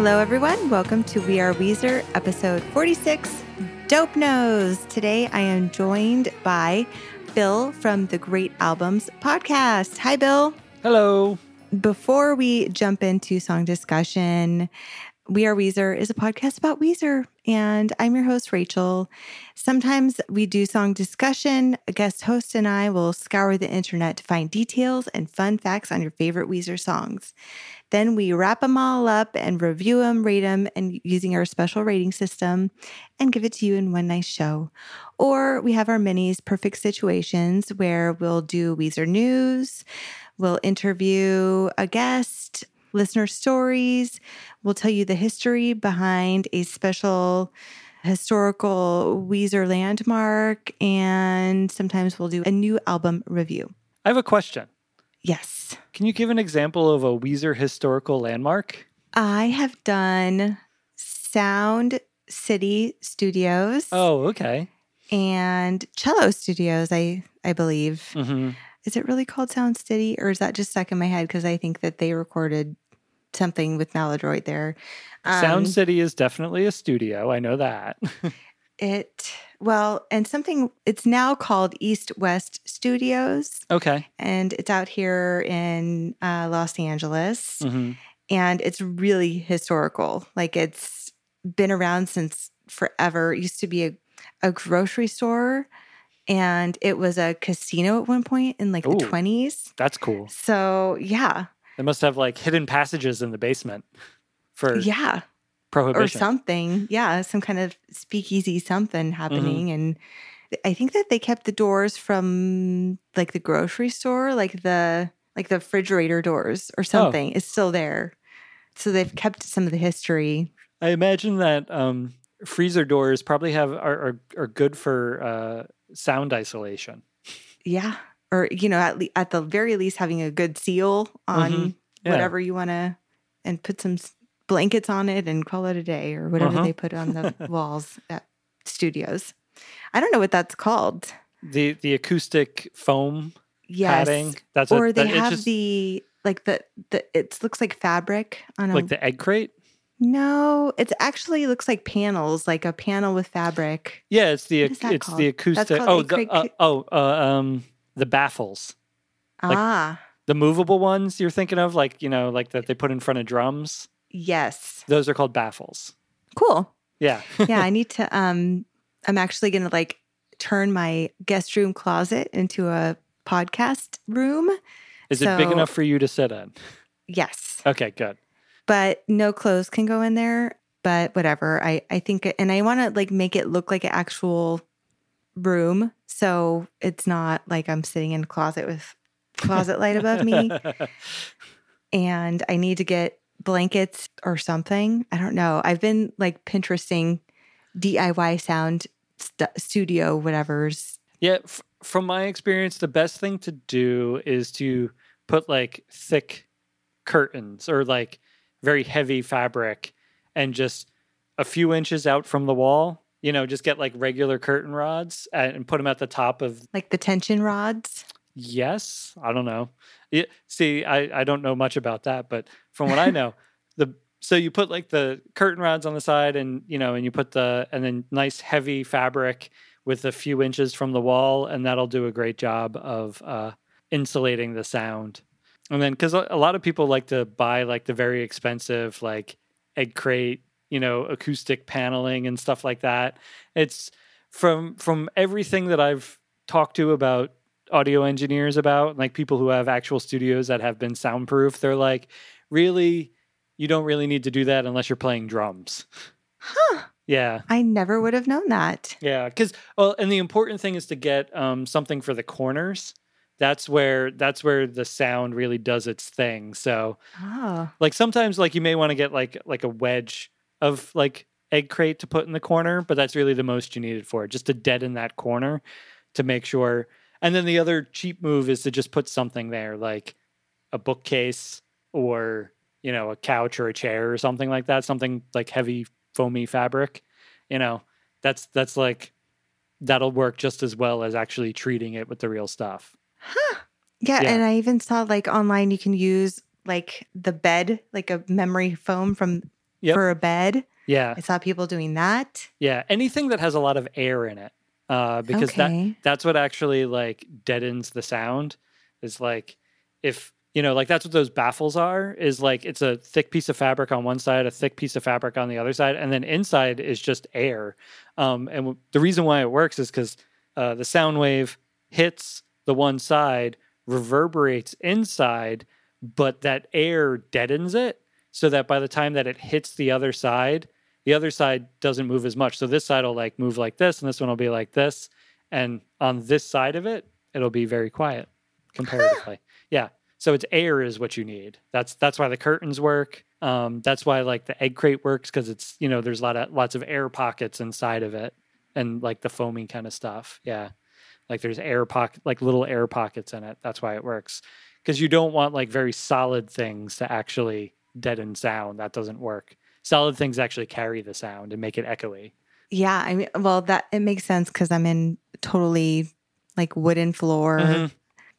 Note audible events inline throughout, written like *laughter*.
Hello, everyone. Welcome to We Are Weezer, episode 46, Dope Nose. Today, I am joined by Bill from the Great Albums podcast. Hi, Bill. Hello. Before we jump into song discussion, We Are Weezer is a podcast about Weezer, and I'm your host, Rachel. Sometimes we do song discussion. A guest host and I will scour the internet to find details and fun facts on your favorite Weezer songs. Then we wrap them all up and review them, rate them, and using our special rating system and give it to you in one nice show. Or we have our minis, perfect situations, where we'll do Weezer news, we'll interview a guest, listener stories, we'll tell you the history behind a special historical Weezer landmark, and sometimes we'll do a new album review. I have a question. Yes. Can you give an example of a Weezer historical landmark? I have done Sound City Studios Oh, okay. and Cello Studios, I I believe. hmm Is it really called Sound City or is that just stuck in my head because I think that they recorded something with Maladroit there. Um, Sound City is definitely a studio. I know that. *laughs* it well, and something it's now called East West Studios okay. and it's out here in uh, Los Angeles. hmm and it's really historical. Like it's been around since forever. It used to be a, a grocery store and it was a casino at one point in like Ooh. the 20s. That's cool. So, yeah. They must have like hidden passages in the basement for Yeah. Or something. Yeah. Some kind of speakeasy something happening. And I think that they kept the doors from like the grocery store, like the like the refrigerator doors or something. is still there. So they've kept some of the history. I imagine that um, freezer doors probably have are are, are good for uh, sound isolation. Yeah. Or, you know, at, le- at the very least, having a good seal on Mhm. Yeah. whatever you want to, and put some blankets on it and call it a day or whatever Uh-huh. they put on the *laughs* walls at studios. I don't know what that's called. The the acoustic foam Yes. padding. That's or a, they that, have just the, like the, the, it looks like fabric on a, like the egg crate. no, it actually looks like panels, like a panel with fabric. Yeah, it's the that it's called? the acoustic. Oh, the, uh, oh, uh, um, the baffles, Like- ah, the movable ones you're thinking of, like you know, like that they put in front of drums. Yes. Those are called baffles. Cool. Yeah, yeah, I need to *laughs* um I'm actually going to like turn my guest room closet into a podcast room. is it big enough for you to sit in? Yes. Okay, good. But no clothes can go in there, but whatever. I I think and I want to like make it look like an actual room so it's not like I'm sitting in a closet with closet light above me *laughs* and I need to get blankets or something. I don't know. I've been like Pinteresting DIY sound st- studio whatever's yeah, f- from my experience, the best thing to do is to put like thick curtains or like very heavy fabric and just a few inches out from the wall. You know, just get like regular curtain rods and and put them at the top of like the tension rods. Yes, I don't know. Yeah, see, I, I don't know much about that, but from what I *laughs* know, the so you put like the curtain rods on the side, and you know, and you put the and then nice heavy fabric with a few inches from the wall, and that'll do a great job of uh, insulating the sound. And then because a lot of people like to buy like the very expensive like egg crate, you know, acoustic paneling and stuff like that. It's from from everything that I've talked to about audio engineers about, like people who have actual studios that have been soundproof, they're like, really, you don't really need to do that unless you're playing drums. Huh. Yeah. I never would have known that. Yeah. Because, well, and the important thing is to get um, something for the corners. That's where that's where the sound really does its thing. So, Oh. like sometimes, like you may want to get like like a wedge of like egg crate to put in the corner, but that's really the most you need it for, just to deaden that corner to make sure. And then the other cheap move is to just put something there, like a bookcase or you know a couch or a chair or something like that, something like heavy foamy fabric. You know, that's that's like that'll work just as well as actually treating it with the real stuff. Yeah, Yeah. and I even saw like online you can use like the bed, like a memory foam from Yep. for a bed. Yeah. I saw people doing that. Yeah. Anything that has a lot of air in it. Uh, because that that's what actually like deadens the sound is like if you know like that's what those baffles are is like it's a thick piece of fabric on one side a thick piece of fabric on the other side and then inside is just air. Um, and w- the reason why it works is because uh, the sound wave hits the one side reverberates inside but that air deadens it so that by the time that it hits the other side the other side doesn't move as much. So this side will like move like this and this one will be like this. And on this side of it it'll be very quiet comparatively. Yeah. So it's air is what you need. That's that's why the curtains work. Um, that's why like the egg crate works because it's you know there's a lot of lots of air pockets inside of it and like the foamy kind of stuff. Yeah. Like there's air pocket like little air pockets in it. That's why it works. Because you don't want like very solid things to actually deaden sound. That doesn't work solid things actually carry the sound and make it echoey Yeah, I mean, well, that it makes sense because I'm in totally like wooden floor. Mhm.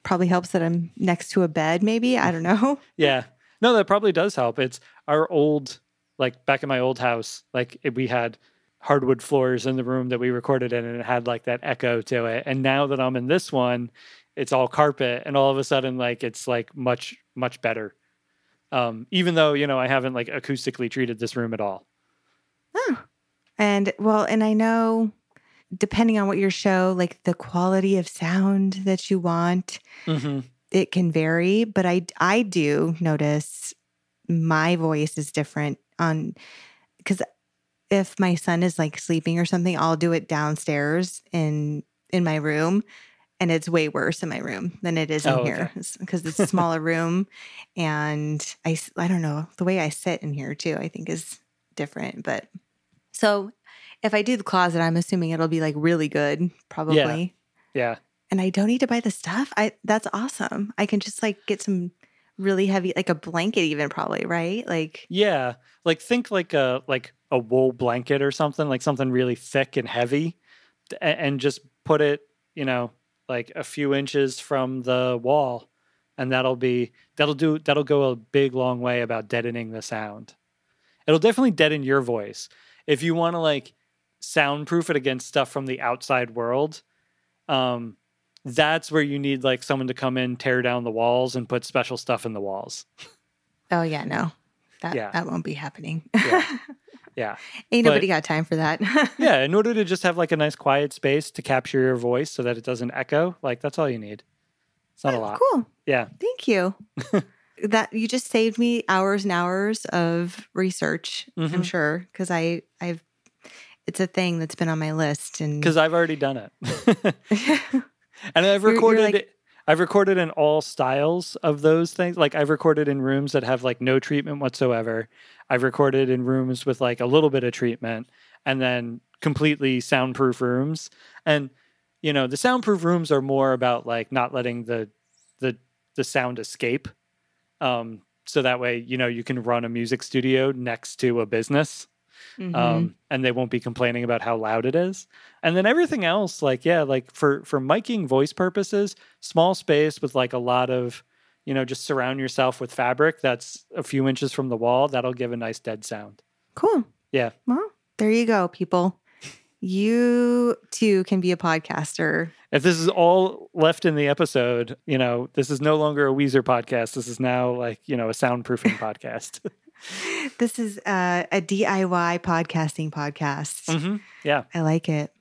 Probably helps that I'm next to a bed. Maybe I don't know. *laughs* Yeah. No, that probably does help. It's our old, like back in my old house, like it, we had hardwood floors in the room that we recorded in and it had like that echo to it. And now that I'm in this one, it's all carpet and all of a sudden like it's like much, much better. Um, even though, you know, I haven't like acoustically treated this room at all. Oh, And well, and I know depending on what your show, like the quality of sound that you want, Mm-hmm. it can vary. But I I do notice my voice is different on because if my son is like sleeping or something, I'll do it downstairs in in my room. And it's way worse in my room than it is in Oh, here because it's a *laughs* smaller room. And I, I don't know, the way I sit in here too, I think is different. But so if I do the closet, I'm assuming it'll be like really good, probably. Yeah. And I don't need to buy the stuff. I that's awesome. I can just like get some really heavy, like a blanket, even probably, right? Like, Yeah. Like think like a like a wool blanket or something, like something really thick and heavy and just put it, you know, like a few inches from the wall and that'll be that'll do that'll go a big long way about deadening the sound. It'll definitely deaden your voice. If you want to like soundproof it against stuff from the outside world, um that's where you need like someone to come in, tear down the walls and put special stuff in the walls. oh yeah, no, that Yeah. that won't be happening. Yeah. *laughs* Yeah. Ain't But- nobody got time for that. *laughs* yeah, in order to just have like a nice quiet space to capture your voice so that it doesn't echo, like that's all you need. It's not a lot. cool. Yeah. Thank you. *laughs* that you just saved me hours and hours of research. I'm Mhm. sure because I I've it's a thing that's been on my list and *laughs* Because I've already done it. and I've You're- you're recorded like- it. I've recorded in all styles of those things. Like I've recorded in rooms that have like no treatment whatsoever. I've recorded in rooms with like a little bit of treatment and then completely soundproof rooms. And you know, the soundproof rooms are more about like not letting the the the sound escape. Um so that way, you know, you can run a music studio next to a business Mhm. um, and they won't be complaining about how loud it is. And then everything else, like yeah, like for for miking voice purposes, small space with like a lot of, you know, just surround yourself with fabric that's a few inches from the wall. That'll give a nice dead sound. cool. Yeah. Well, there you go, people. You too can be a podcaster. If this is all left in the episode, you know, this is no longer a Weezer podcast. This is now like you know a soundproofing *laughs* podcast. *laughs* *laughs* This is uh, a DIY podcasting podcast. hmm Yeah, I like it.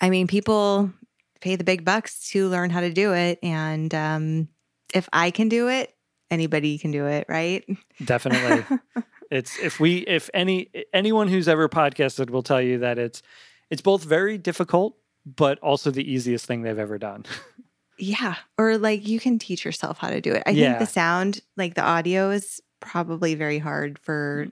I mean, people pay the big bucks to learn how to do it. And um, if I can do it, anybody can do it, right? definitely. *laughs* it's if we if any anyone who's ever podcasted will tell you that it's it's both very difficult but also the easiest thing they've ever done. *laughs* yeah. Or like you can teach yourself how to do it. I Yeah. think the sound, like the audio, is probably very hard for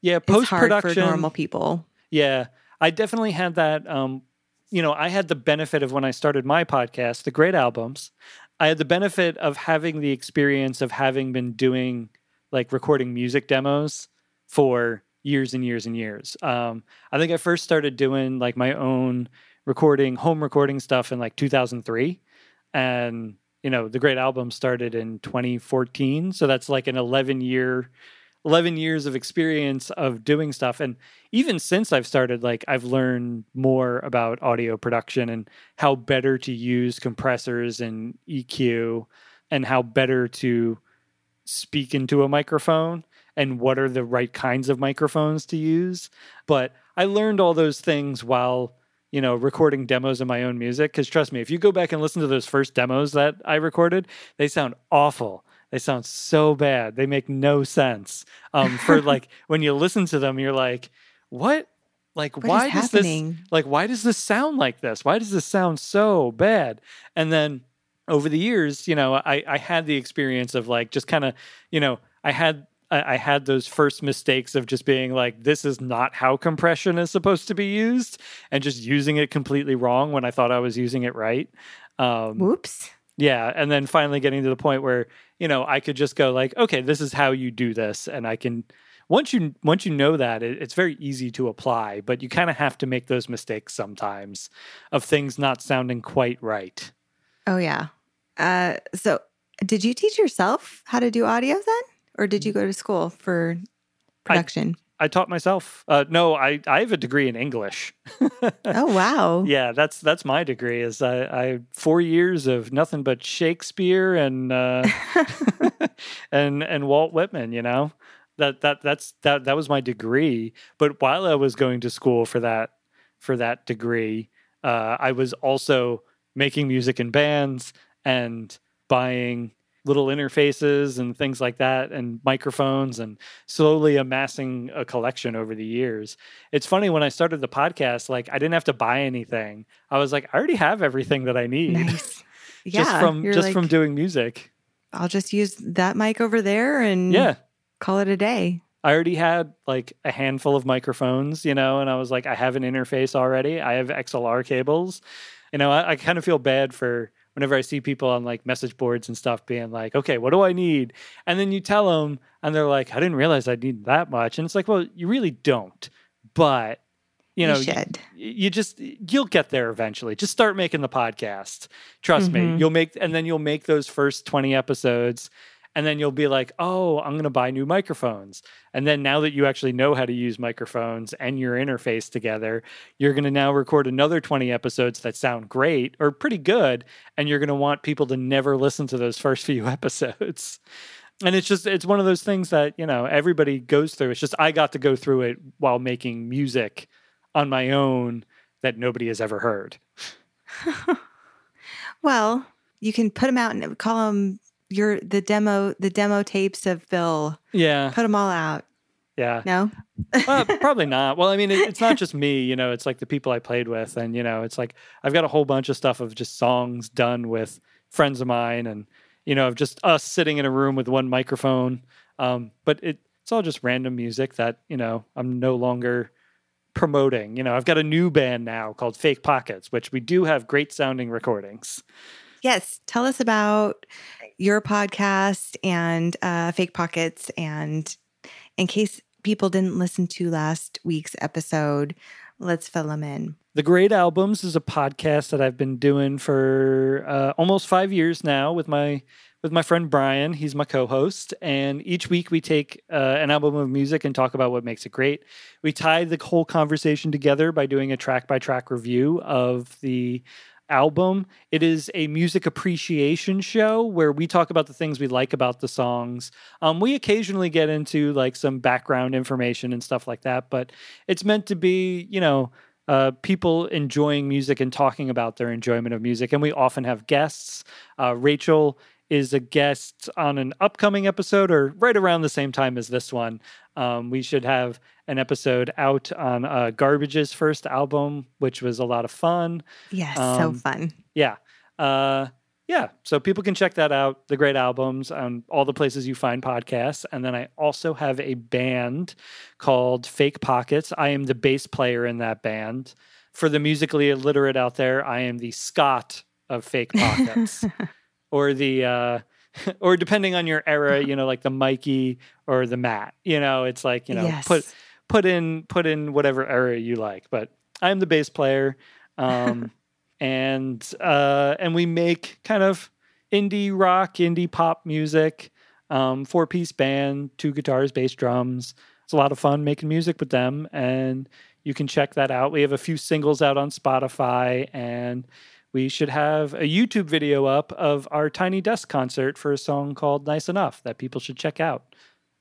yeah, it's post hard for production. normal people. Yeah, I definitely had that. Um, you know, I had the benefit of when I started my podcast, the Great Albums. I had the benefit of having the experience of having been doing like recording music demos for years and years and years. Um, I think I first started doing like my own recording, home recording stuff in like 2003, and you know, the Great Album started in 2014, so that's like an 11 year 11 years of experience of doing stuff. And even since I've started like I've learned more about audio production and how better to use compressors and EQ and how better to speak into a microphone and what are the right kinds of microphones to use. But I learned all those things while you know recording demos of my own music because trust me if you go back and listen to those first demos that I recorded they sound awful they sound so bad. They make no sense. Um, for *laughs* like when you listen to them, you're like, what? Like What why is does happening? this? Like why does this sound like this? Why does this sound so bad? And then over the years, you know, I I had the experience of like just kind of, you know, I had I I had those first mistakes of just being like, this is not how compression is supposed to be used, and just using it completely wrong when I thought I was using it right. Um, Whoops. yeah, and then finally getting to the point where you know I could just go like, okay, this is how you do this, and I can once you once you know that it, it's very easy to apply, but you kind of have to make those mistakes sometimes of things not sounding quite right. Oh yeah. Uh, so did you teach yourself how to do audio then, or did you go to school for production? I taught myself. Uh, no, I I have a degree in English. *laughs* oh wow. yeah, that's that's my degree. Is I, I four years of nothing but Shakespeare and uh, *laughs* and and Walt Whitman. You know that that that's that that was my degree. But while I was going to school for that for that degree, uh, I was also making music in bands and buying little interfaces and things like that and microphones and slowly amassing a collection over the years. It's funny when I started the podcast like I didn't have to buy anything. I was like I already have everything that I need Nice. *laughs* Yeah. just from just like, from doing music. I'll just use that mic over there and Yeah. call it a day. I already had like a handful of microphones, you know, and I was like, I have an interface already. I have XLR cables. You know, I, I kind of feel bad for whenever I see people on like message boards and stuff being like, okay, what do I need? And then you tell them, and they're like, I didn't realize I need that much. And it's like, well, you really don't. But, you know, should. you just you'll get there eventually just start making the podcast trust me Mhm. you'll make and then you'll make those first 20 episodes and then you'll be like oh i'm going to buy new microphones. And then now that you actually know how to use microphones and your interface together you're going to now record another 20 episodes that sound great or pretty good and you're going to want people to never listen to those *laughs* first few episodes. And it's just it's one of those things that you know everybody goes through. It's just i got to go through it while making music on my own that nobody has ever heard. *laughs* Well, you can put them out and call them your the demo the demo tapes of Phil. Yeah, Put them all out. yeah. No. *laughs* Uh, probably not. Well, I mean, it, it's not just me. You know, it's like the people I played with, and you know, it's like I've got a whole bunch of stuff of just songs done with friends of mine, and you know, of just us sitting in a room with one microphone. Um, but it, it's all just random music that you know I'm no longer promoting. You know, I've got a new band now called Fake Pockets, which we do have great sounding recordings. Yes. Tell us about your podcast and uh, Fake Pockets. And in case people didn't listen to last week's episode, let's fill them in. The Great Albums is a podcast that I've been doing for uh, almost five years now with my with my friend Brian. He's my co-host, and each week we take uh, an album of music and talk about what makes it great. We tie the whole conversation together by doing a track by track review of the album. It is a music appreciation show where we talk about the things we like about the songs. Um, we occasionally get into like some background information and stuff like that, but it's meant to be, you know, uh, people enjoying music and talking about their enjoyment of music. And we often have guests. Uh, Rachel is a guest on an upcoming episode or right around the same time as this one. Um, we should have an episode out on uh, Garbage's first album, which was a lot of fun. Yes. Um, so fun. Yeah. Uh, yeah. So people can check that out, the great albums on all the places you find podcasts. And then I also have a band called Fake Pockets. I am the bass player in that band. For the musically illiterate out there, I am the Scott of Fake *laughs* Pockets. Or the uh *laughs* or depending on your era, you know, like the Mikey or the Matt. You know, it's like, you know, yes. put put in put in whatever era you like. But I'm the bass player. Um *laughs* and uh and we make kind of indie rock, indie pop music. um, four piece band, two guitars, bass, drums. It's a lot of fun making music with them, and you can check that out. We have a few singles out on Spotify, and we should have a YouTube video up of our Tiny Desk concert for a song called Nice Enough that people should check out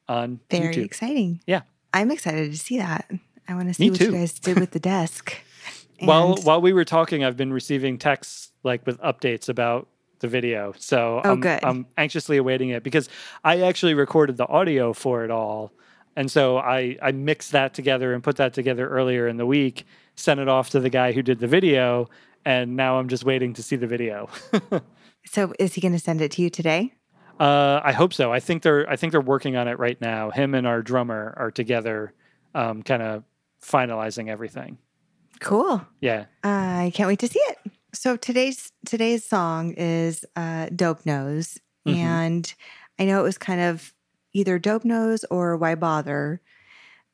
on Very YouTube. exciting. Yeah. I'm excited to see that. I want to see Me what too. you guys did with the desk. *laughs* While while we were talking, I've been receiving texts like with updates about the video. So Oh, I'm, good. I'm anxiously awaiting it because I actually recorded the audio for it all. And so I, I mixed that together and put that together earlier in the week, sent it off to the guy who did the video, and now I'm just waiting to see the video. *laughs* so is he going to send it to you today? uh, I hope so. I think they're I think they're working on it right now. Him and our drummer are together, um, kind of finalizing everything. Cool. Yeah. I can't wait to see it. So today's today's song is uh, "Dope Nose," Mhm. and I know it was kind of either "Dope Nose" or "Why Bother."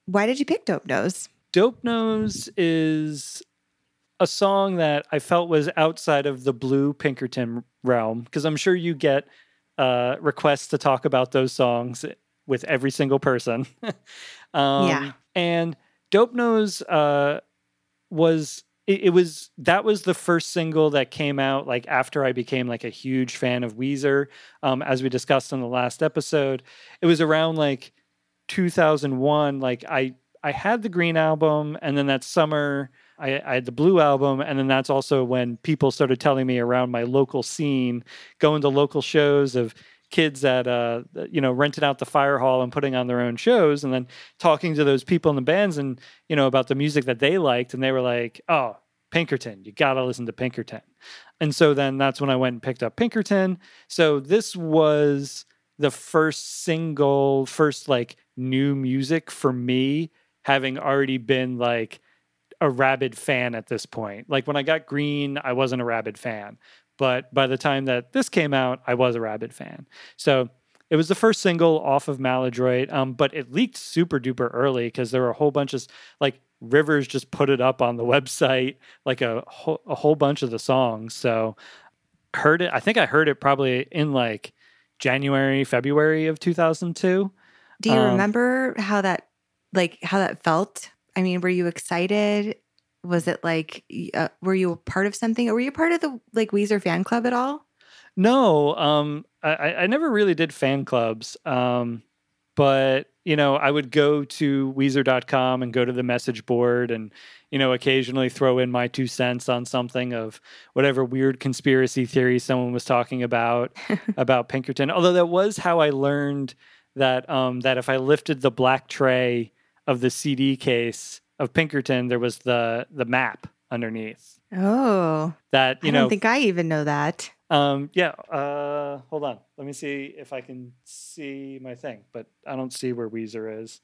Why did you pick "Dope Nose"? Dope Nose is a song that I felt was outside of the blue Pinkerton realm because I'm sure you get uh, requests to talk about those songs with every single person. *laughs* um, Yeah. And Dope Nose uh, was. It, it was that was the first single that came out like after I became like a huge fan of Weezer, um, as we discussed in the last episode. It was around like 2001. Like I I had the Green album, and then that summer I, I had the Blue album, and then that's also when people started telling me around my local scene, going to local shows of kids that uh you know renting out the fire hall and putting on their own shows and then talking to those people in the bands and you know about the music that they liked and they were like oh pinkerton you gotta listen to pinkerton. And so then that's when i went and picked up pinkerton. So this was the first single first like new music for me having already been like a rabid fan at this point. Like when I got Green, I wasn't a rabid fan, but by the time that this came out, I was a rabid fan. So it was the first single off of Maladroit, um, but it leaked super duper early because there were a whole bunch of like Rivers just put it up on the *laughs* website, like a whole, a whole bunch of the songs. So heard it. I think I heard it probably in like January, February of 2002. Do you Um, remember how that like how that felt? I mean, were you excited? Was it like uh, were you a part of something, or were you part of the like Weezer fan club at all? No, um, I, I never really did fan clubs. Um, but you know, I would go to Weezer.com and go to the message board and, you know, occasionally throw in my two cents on something of whatever weird conspiracy theory someone was talking about *laughs* about Pinkerton. Although that was how I learned that um that if I lifted the black tray of the CD case of Pinkerton, there was the the map underneath. Oh, That you I know don't think I even know that. um, yeah. Uh, hold on. Let me see if I can see my thing, but I don't see where Weezer is.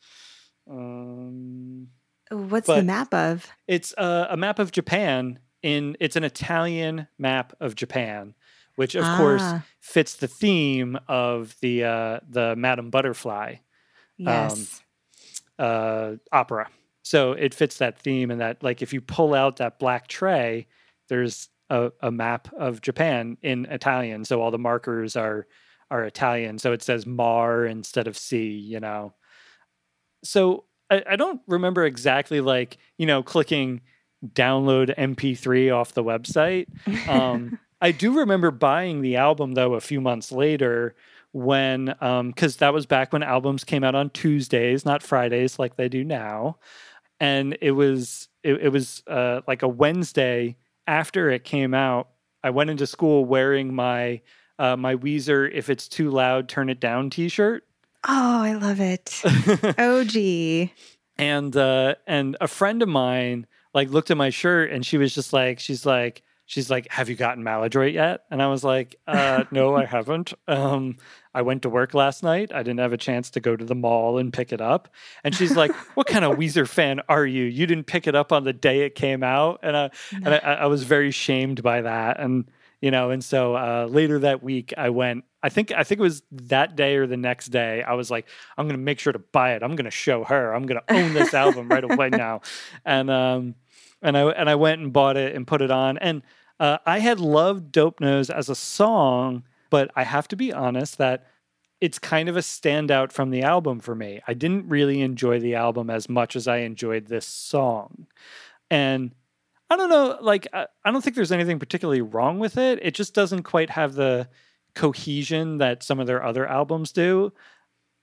Um, What's the map of? it's uh, a map of Japan. In it's an Italian map of Japan, which of course Ah, fits the theme of the uh, the Madame Butterfly yes. Uh, opera. So it fits that theme, and that like if you pull out that black tray, there's a, a map of Japan in Italian. So all the markers are are Italian. So it says Mar instead of sea. You know. So I, I don't remember exactly like you know clicking download MP3 off the website. *laughs* Um, I do remember buying the album though a few months later when because that was back when albums came out on Tuesdays, not Fridays like they do now, and it was it, it was uh, like a Wednesday after it came out. I went into school wearing my uh, my Weezer "If It's Too Loud, Turn It Down" T-shirt. oh, I love it. *laughs* Gee. and uh and a friend of mine like looked at my shirt and she was just like she's like she's like have you gotten maladroit yet and i was like uh no i *laughs* haven't um i went to work last night. I didn't have a chance to go to the mall and pick it up. And she's like *laughs* what kind of weezer fan are you? You didn't pick it up on the day it came out. And i and i, I was very shamed by that. And you know and so uh later that week i went i think i think it was that day or the next day i was like i'm gonna make sure to buy it. I'm gonna show her. I'm gonna own this *laughs* album right away now. And um and i and i went and bought it and put it on. And uh, i had loved dope nose as a song but i have to be honest that it's kind of a standout from the album for me. I didn't really enjoy the album as much as I enjoyed this song. And I don't know, like, I, don't think there's anything particularly wrong with it. It just doesn't quite have the cohesion that some of their other albums do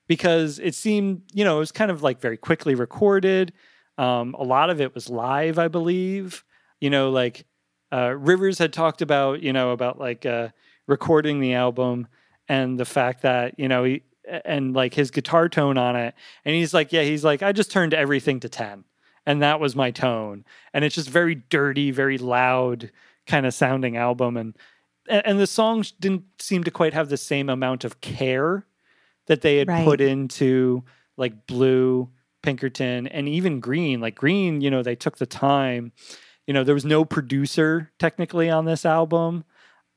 because it seemed, you know, it was kind of like very quickly recorded. Um, a lot of it was live, I believe. You know, like uh, Rivers had talked about, you know, about like uh, recording the album and the fact that, you know, he, and like his guitar tone on it. And he's like, yeah, he's like, I just turned everything to 10. And that was my tone. And it's just very dirty, very loud kind of sounding album. And and the songs didn't seem to quite have the same amount of care that they had Right. put into like blue pinkerton and even green like green you know they took the time you know there was no producer technically on this album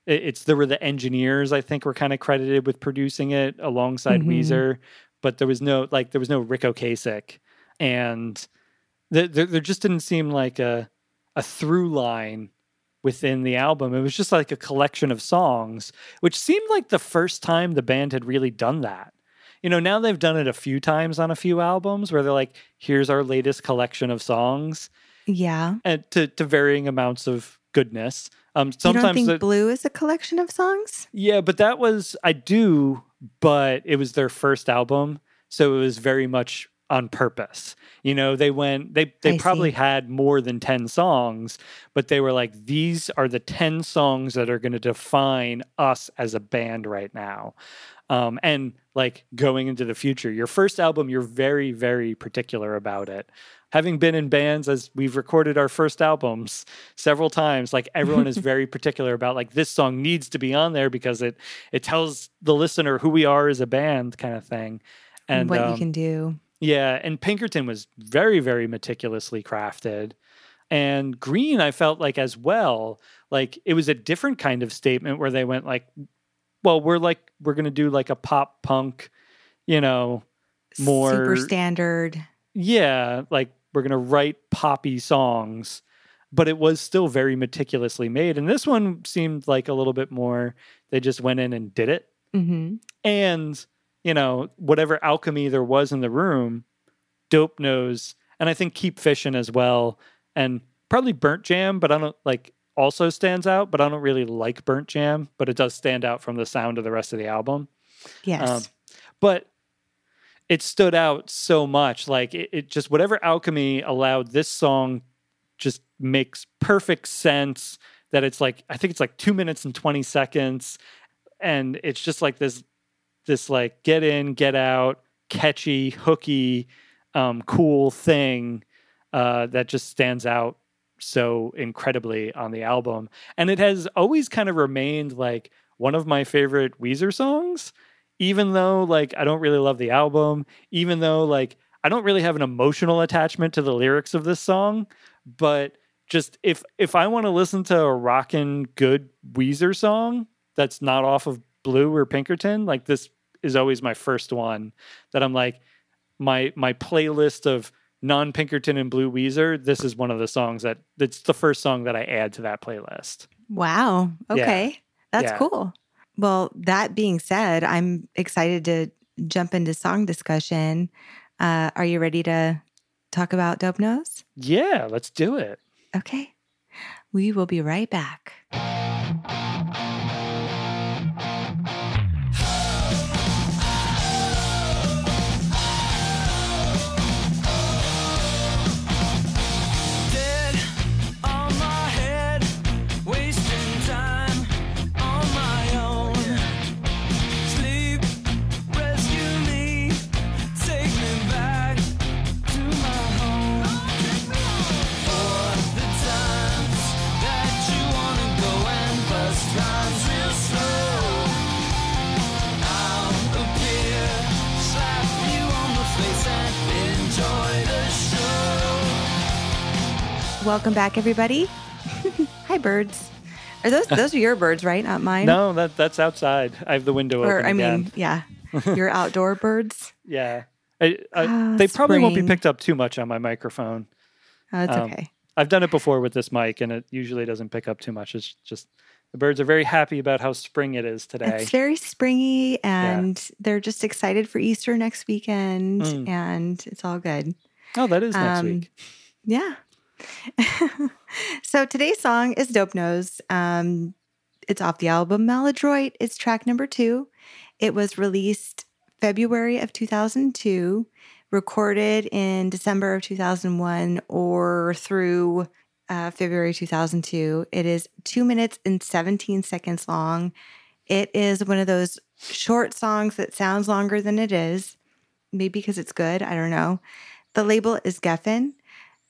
it's there were the engineers i think were kind of credited with producing it alongside Mhm. weezer but there was no like there was no Ric Ocasek and there, there, there just didn't seem like a a through line within the album. It was just like a collection of songs, which seemed like the first time the band had really done that. You know, now they've done it a few times on a few albums where they're like, here's our latest collection of songs Yeah. and to, to varying amounts of goodness. Um, you don't sometimes think the- Blue is a collection of songs? yeah, but that was I do, but it was their first album, so it was very much on purpose. You know, they went they they I probably see. had more than 10 songs, but they were like these are the 10 songs that are going to define us as a band right now. Um and like going into the future. Your first album, you're very very particular about it. Having been in bands as we've recorded our first albums several times, like everyone is *laughs* very particular about like this song needs to be on there because it it tells the listener who we are as a band kind of thing. And what um, you can do. yeah, and Pinkerton was very, very meticulously crafted. And Green, I felt like as well, like it was a different kind of statement where they went like, well, we're like, we're going to do like a pop punk, you know, more- super standard. yeah, like we're going to write poppy songs, but it was still very meticulously made. And this one seemed like a little bit more, they just went in and did it hmm and you know whatever alchemy there was in the room dope nose and i think keep fishing as well and probably burnt jam but i don't like also stands out but i don't really like burnt jam but it does stand out from the sound of the rest of the album Yes. um, but it stood out so much. Like it, it just whatever alchemy allowed this song just makes perfect sense that it's like i think it's like two minutes and 20 seconds. And it's just like this this like get in get out catchy hooky um, cool thing uh, that just stands out so incredibly on the album. And it has always kind of remained like one of my favorite weezer songs even though like i don't really love the album even though like i don't really have an emotional attachment to the lyrics of this song but just if if i want to listen to a rockin' good weezer song that's not off of blue or pinkerton like this is always my first one that i'm like my my playlist of non pinkerton and blue weezer this is one of the songs that it's the first song that i add to that playlist wow. yeah. Okay. That's Yeah. cool. Well, that being said, I'm excited to jump into song discussion. Uh, are you ready to talk about Dope Nose? yeah let's do it Okay. We will be right back. Welcome back, everybody. *laughs* Hi, birds. Are those *laughs* those are your birds, right? Not mine. no that that's outside i have the window Or open I again. mean, yeah, *laughs* your outdoor birds. Yeah. I, I, Ah, they probably won't be picked up too much on my microphone. Oh, it's Um, okay. I've done it before with this mic and it usually doesn't pick up too much. It's just The birds are very happy about how spring it is today. It's very springy and they're just excited for Easter next weekend Mm. and it's all good. oh, that is next Um, week. Yeah. *laughs* so today's song is Dope Nose. Um, it's off the album Maladroit. It's track number two. It was released February of 2002, recorded in December of 2001 or through uh, February 2002. It is two minutes and 17 seconds long. It is one of those short songs that sounds longer than it is, maybe because it's good. I don't know. The label is Geffen.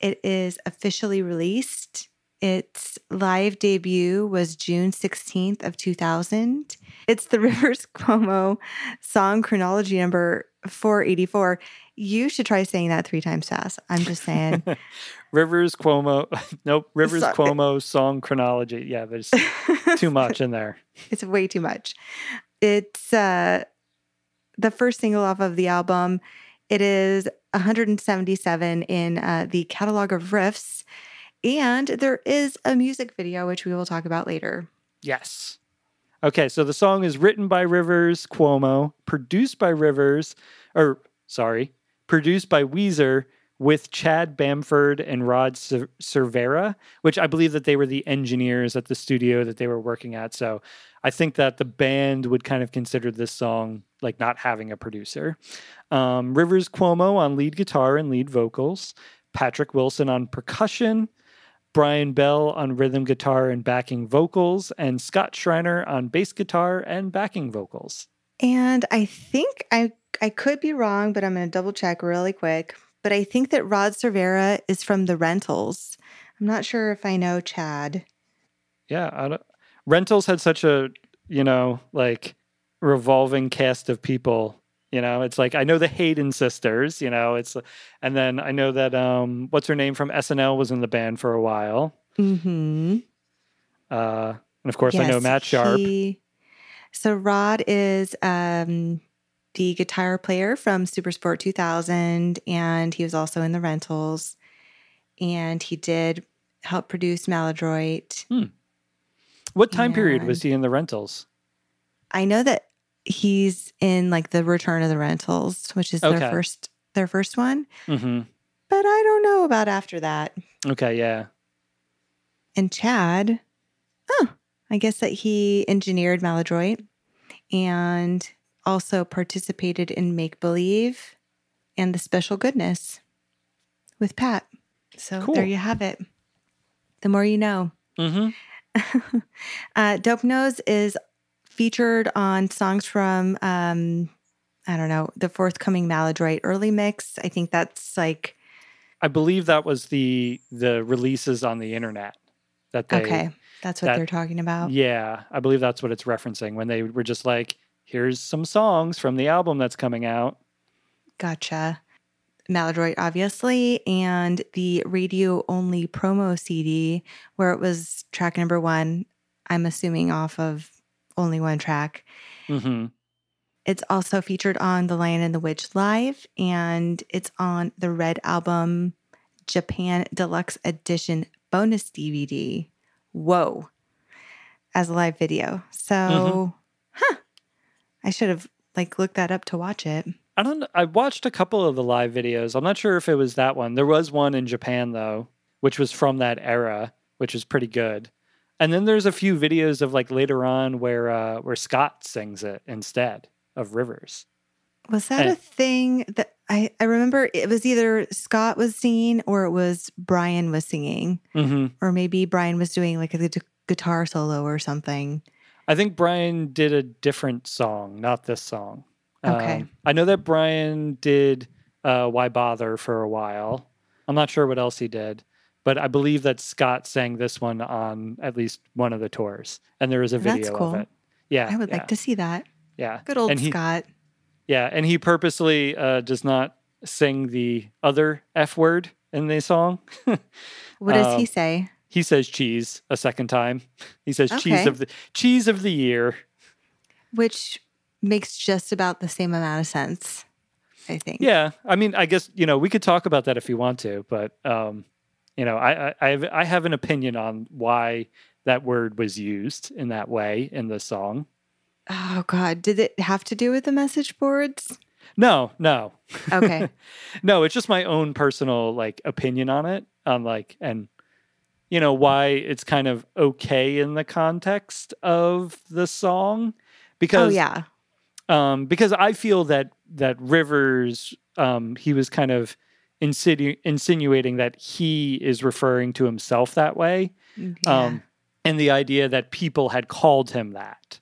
It is officially released. Its live debut was June 16th of 2000. It's the *laughs* Rivers Cuomo song chronology number 484. You should try saying that three times fast. I'm just saying. *laughs* Rivers Cuomo. *laughs* nope. Rivers Sorry. Cuomo song chronology. Yeah, there's too much in there. it's way too much. It's uh the first single off of the album. It is 177 in uh, the catalog of riffs, and there is a music video which we will talk about later. Yes. Okay, so the song is written by Rivers Cuomo, produced by Rivers, or sorry, produced by Weezer with Chad Bamford and Rod Cervera, which I believe that they were the engineers at the studio that they were working at. So I think that the band would kind of consider this song like not having a producer. Um, Rivers Cuomo on lead guitar and lead vocals, Patrick Wilson on percussion, Brian Bell on rhythm guitar and backing vocals, and Scott Shriner on bass guitar and backing vocals. And I think I I could be wrong, but I'm going to double check really quick. But I think that Rod Cervera is from the Rentals. I'm not sure if I know Chad. Yeah, I don't, Rentals had such a you know like revolving cast of people. You know, it's like I know the Hayden sisters. You know, it's and then I know that um what's her name from SNL was in the band for a while. Mm-hmm. Uh, and of course I know Matt Sharp. he- so Rod is um, the guitar player from Supersport 2000, and he was also in the Rentals. And he did help produce Maladroit. What time period was he in the Rentals? I know that he's in like the Return of the Rentals, which is Okay. their first their first one. hmm But I don't know about after that. Okay, yeah. And Chad, oh, I guess that he engineered Maladroit and also participated in Make Believe and The Special Goodness with Pat. So Cool. there you have it. The more you know. hmm *laughs* uh, Dope Nose is featured on songs from, um, I don't know, the forthcoming Maladroit early mix. I think that's like, I believe that was the the releases on the internet that they okay, that's what that- they're talking about. Yeah, I believe that's what it's referencing when they were just like, here's some songs from the album that's coming out. Gotcha. Maladroit, obviously, and the radio only promo CD where it was track number one. I'm assuming off of only one track. hmm It's also featured on The Lion and the Witch Live, and it's on the Red Album Japan Deluxe Edition bonus DVD. Whoa. As a live video. So, Mhm. huh. I should have like looked that up to watch it. I don't. I watched a couple of the live videos. I'm not sure if it was that one. There was one in Japan though, which was from that era, which is pretty good. And then there's a few videos of like later on where uh where Scott sings it instead of Rivers. Was that Eh. a thing that I, I remember it was either Scott was singing or it was Brian was singing, hmm or maybe Brian was doing like a guitar solo or something. I think Brian did a different song, not this song. Okay. Um, I know that Brian did uh, Why Bother for a while. I'm not sure what else he did, but I believe that Scott sang this one on at least one of the tours, and there is a video cool. of it. Yeah, I would yeah, like to see that. Yeah, Good old and he, Scott. Yeah, and he purposely uh, does not sing the other F word in the song. *laughs* What does he um, say? he says cheese a second time. He says cheese of the cheese of the year. Which makes just about the same amount of sense, I think. Yeah, I mean, I guess you know we could talk about that if you want to, but um, you know, I I I have, I have an opinion on why that word was used in that way in the song. Oh God, did it have to do with the message boards? No, no. Okay. *laughs* no, it's just my own personal like opinion on it. On like and you know why it's kind of okay in the context of the song because oh yeah. Um because I feel that that Rivers um he was kind of insinu- insinuating that he is referring to himself that way Yeah. um, and the idea that people had called him that.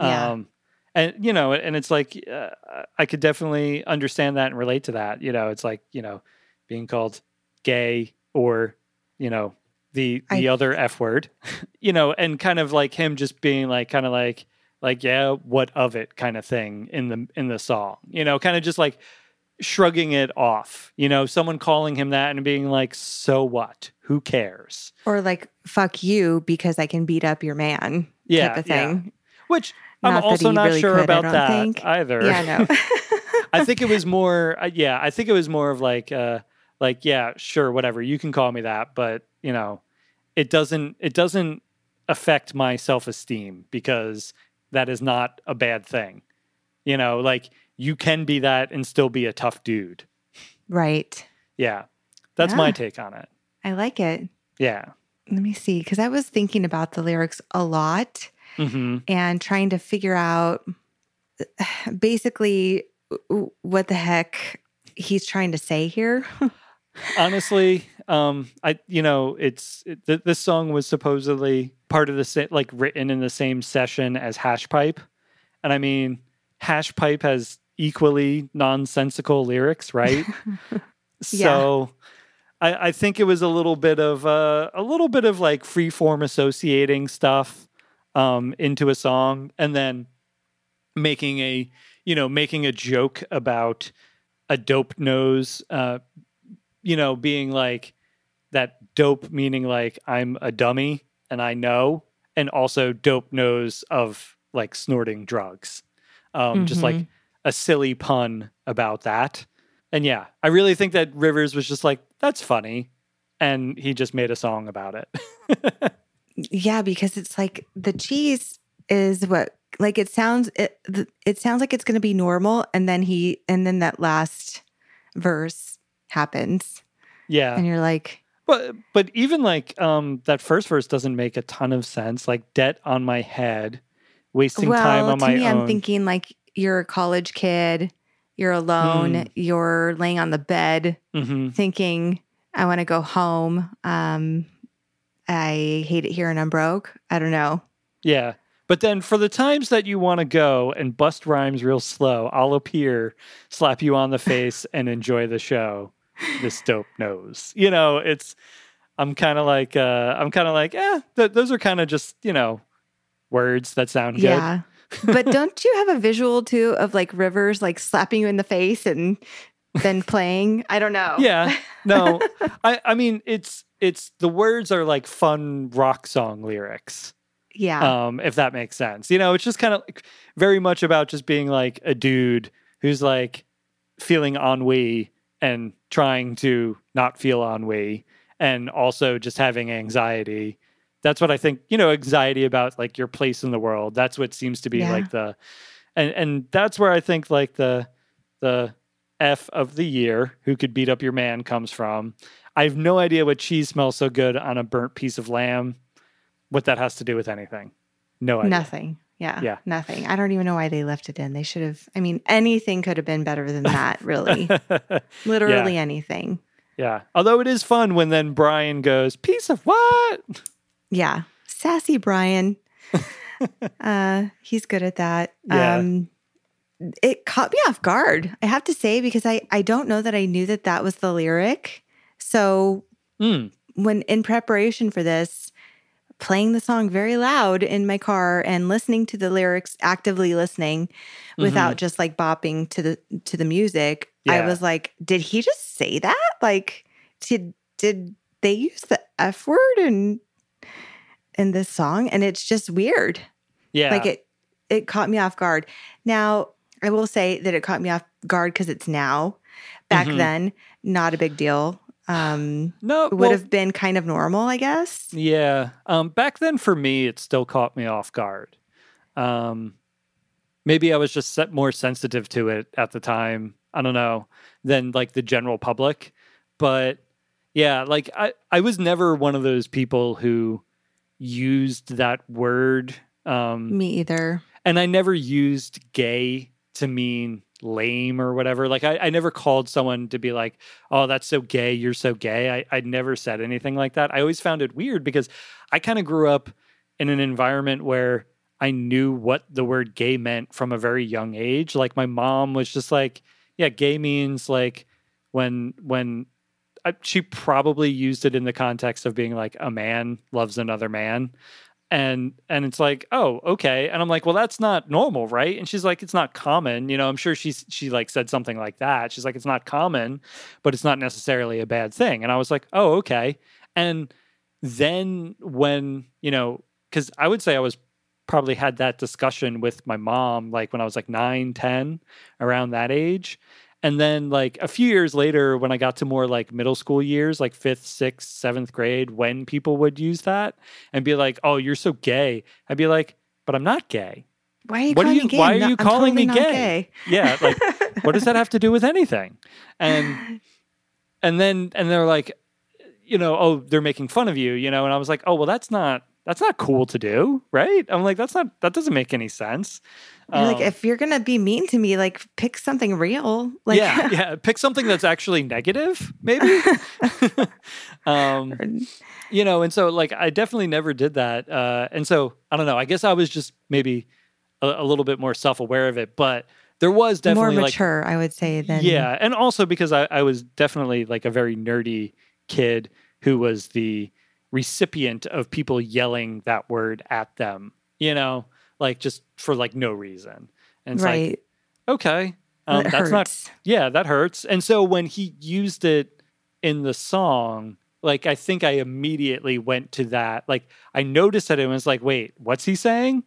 Yeah. Um, and you know, and it's like uh, I could definitely understand that and relate to that. You know, it's like you know, being called gay or you know the the I- other f word, *laughs* you know, and kind of like him just being like kind of like like yeah, what of it kind of thing in the in the song. You know, kind of just like shrugging it off. You know, someone calling him that and being like, so what? Who cares? or like fuck you because I can beat up your man. Yeah, type of yeah. thing. Which Not I'm also not really sure could, about that think. either. Yeah, no. *laughs* I think it was more. Uh, yeah, I think it was more of like, uh, like yeah, sure, whatever. You can call me that, but you know, it doesn't. It doesn't affect my self esteem because that is not a bad thing. You know, like you can be that and still be a tough dude. right. Yeah, that's Yeah. my take on it. I like it. Yeah. Let me see. Because I was thinking about the lyrics a lot hmm and trying to figure out *sighs* basically what the heck he's trying to say here. *laughs* honestly um i you know it's it, th- this song was supposedly part of the sa- like written in the same session as hash pipe. And i mean hash pipe has equally nonsensical lyrics right? *laughs* So I, I think it was a little bit of uh, a little bit of like free form associating stuff um, into a song and then making a you know making a joke about a dope nose uh, you know being like that dope meaning like i'm a dummy and i know and also dope knows of like snorting drugs. Um, just like Mhm. a silly pun about that. And yeah i really think that rivers was just like that's funny and he just made a song about it. *laughs* Yeah, because it's like the cheese is what like it sounds it it sounds like it's going to be normal and then he and then that last verse happens. Yeah. And you're like But but even like um that first verse doesn't make a ton of sense. Like debt on my head, wasting well time on to my me own. i'm thinking like you're a college kid you're alone Hmm. you're laying on the bed hmm thinking i want to go home um i hate it here and i'm broke i don't know Yeah. But then for the times that you want to go and bust rhymes real slow, I'll appear, slap you on the *laughs* face, and enjoy the show. This dope knows. You know, it's I'm kind of like uh I'm kind of like, eh, th- those are kind of just, you know, words that sound good. yeah but don't you have a visual too of like rivers like slapping you in the face and then playing i don't know Yeah. No. *laughs* I I mean, it's it's the words are like fun rock song lyrics. yeah um, if that makes sense. You know, it's just kind of like very much about just being like a dude who's like feeling ennui and trying to not feel ennui and also just having anxiety. That's what I think, you know, anxiety about like your place in the world. That's what seems to be Yeah. like the and and that's where I think like the the F of the year, who could beat up your man comes from. I have no idea what cheese smells so good on a burnt piece of lamb what that has to do with anything. No idea. nothing yeah Yeah. nothing i don't even know why they left it in they should have i mean anything could have been better than that really *laughs* literally anything yeah. Although it is fun when then Brian goes, piece of what? yeah sassy brian *laughs* uh he's good at that Yeah. um it caught me off guard i have to say because i i don't know that i knew that that was the lyric so Mm. when in preparation for this playing the song very loud in my car and listening to the lyrics actively listening without just like bopping to the to the music. I was like did he just say that? Like did did they use the f word in in this song? And it's just weird. Yeah. like it it caught me off guard. Now i will say that it caught me off guard because it's now. Back Mhm. then not a big deal um, No, would well, have been kind of normal, I guess. Yeah. Um, back then for me, it still caught me off guard. Um, maybe I was just set more sensitive to it at the time. I don't know than like the general public, but yeah, like I, I was never one of those people who used that word. Um, Me either. and I never used gay to mean lame or whatever. Like I, I never called someone to be like, "Oh, that's so gay. You're so gay." I, I never said anything like that. I always found it weird because I kind of grew up in an environment where I knew what the word gay meant from a very young age. Like my mom was just like, "Yeah, gay means like when when." I, she probably used it in the context of being like a man loves another man and and it's like oh okay. And i'm like well that's not normal right? And she's like it's not common. You know i'm sure she's she like said something like that. She's like it's not common but it's not necessarily a bad thing. And i was like oh okay. And then when you know because i would say i was probably had that discussion with my mom like when i was like 9 10 around that age and then like a few years later when i got to more like middle school years like fifth sixth seventh grade when people would use that and be like oh you're so gay i'd be like but i'm not gay. Why are you What are calling you- me gay? why are you I'm calling totally me not gay? yeah like what does that have to do with anything? And *laughs* and then and they're like you know oh they're making fun of you you know and i was like oh well that's not that's not cool to do right? I'm like that's not that doesn't make any sense You're like, Um, if you're gonna be mean to me, like pick something real. Like, yeah *laughs* yeah pick something that's actually negative maybe *laughs* *laughs* um you know and so like i definitely never did that uh and so i don't know i guess i was just maybe a, a little bit more self-aware of it but there was more definitely like mature, I would say. Than yeah and also because I, I was definitely like a very nerdy kid who was the recipient of people yelling that word at them you know like just for like no reason. And it's right. like okay um, That that's not yeah that hurts. And so when he used it in the song like i think i immediately went to that. Like i noticed that it was like wait what's he saying?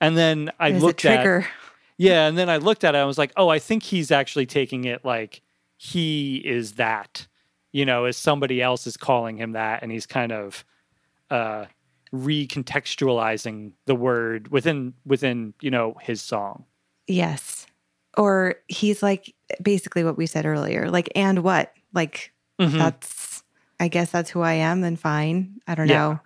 And then i a looked at *laughs* yeah, and then I looked at it. I was like, oh, I think he's actually taking it like he is that, you know, as somebody else is calling him that, and he's kind of uh, recontextualizing the word within within you know his song. Yes. Or he's like basically what we said earlier. Like, and what? Like, Mhm. that's, I guess that's who I am, then fine. I don't Yeah. know.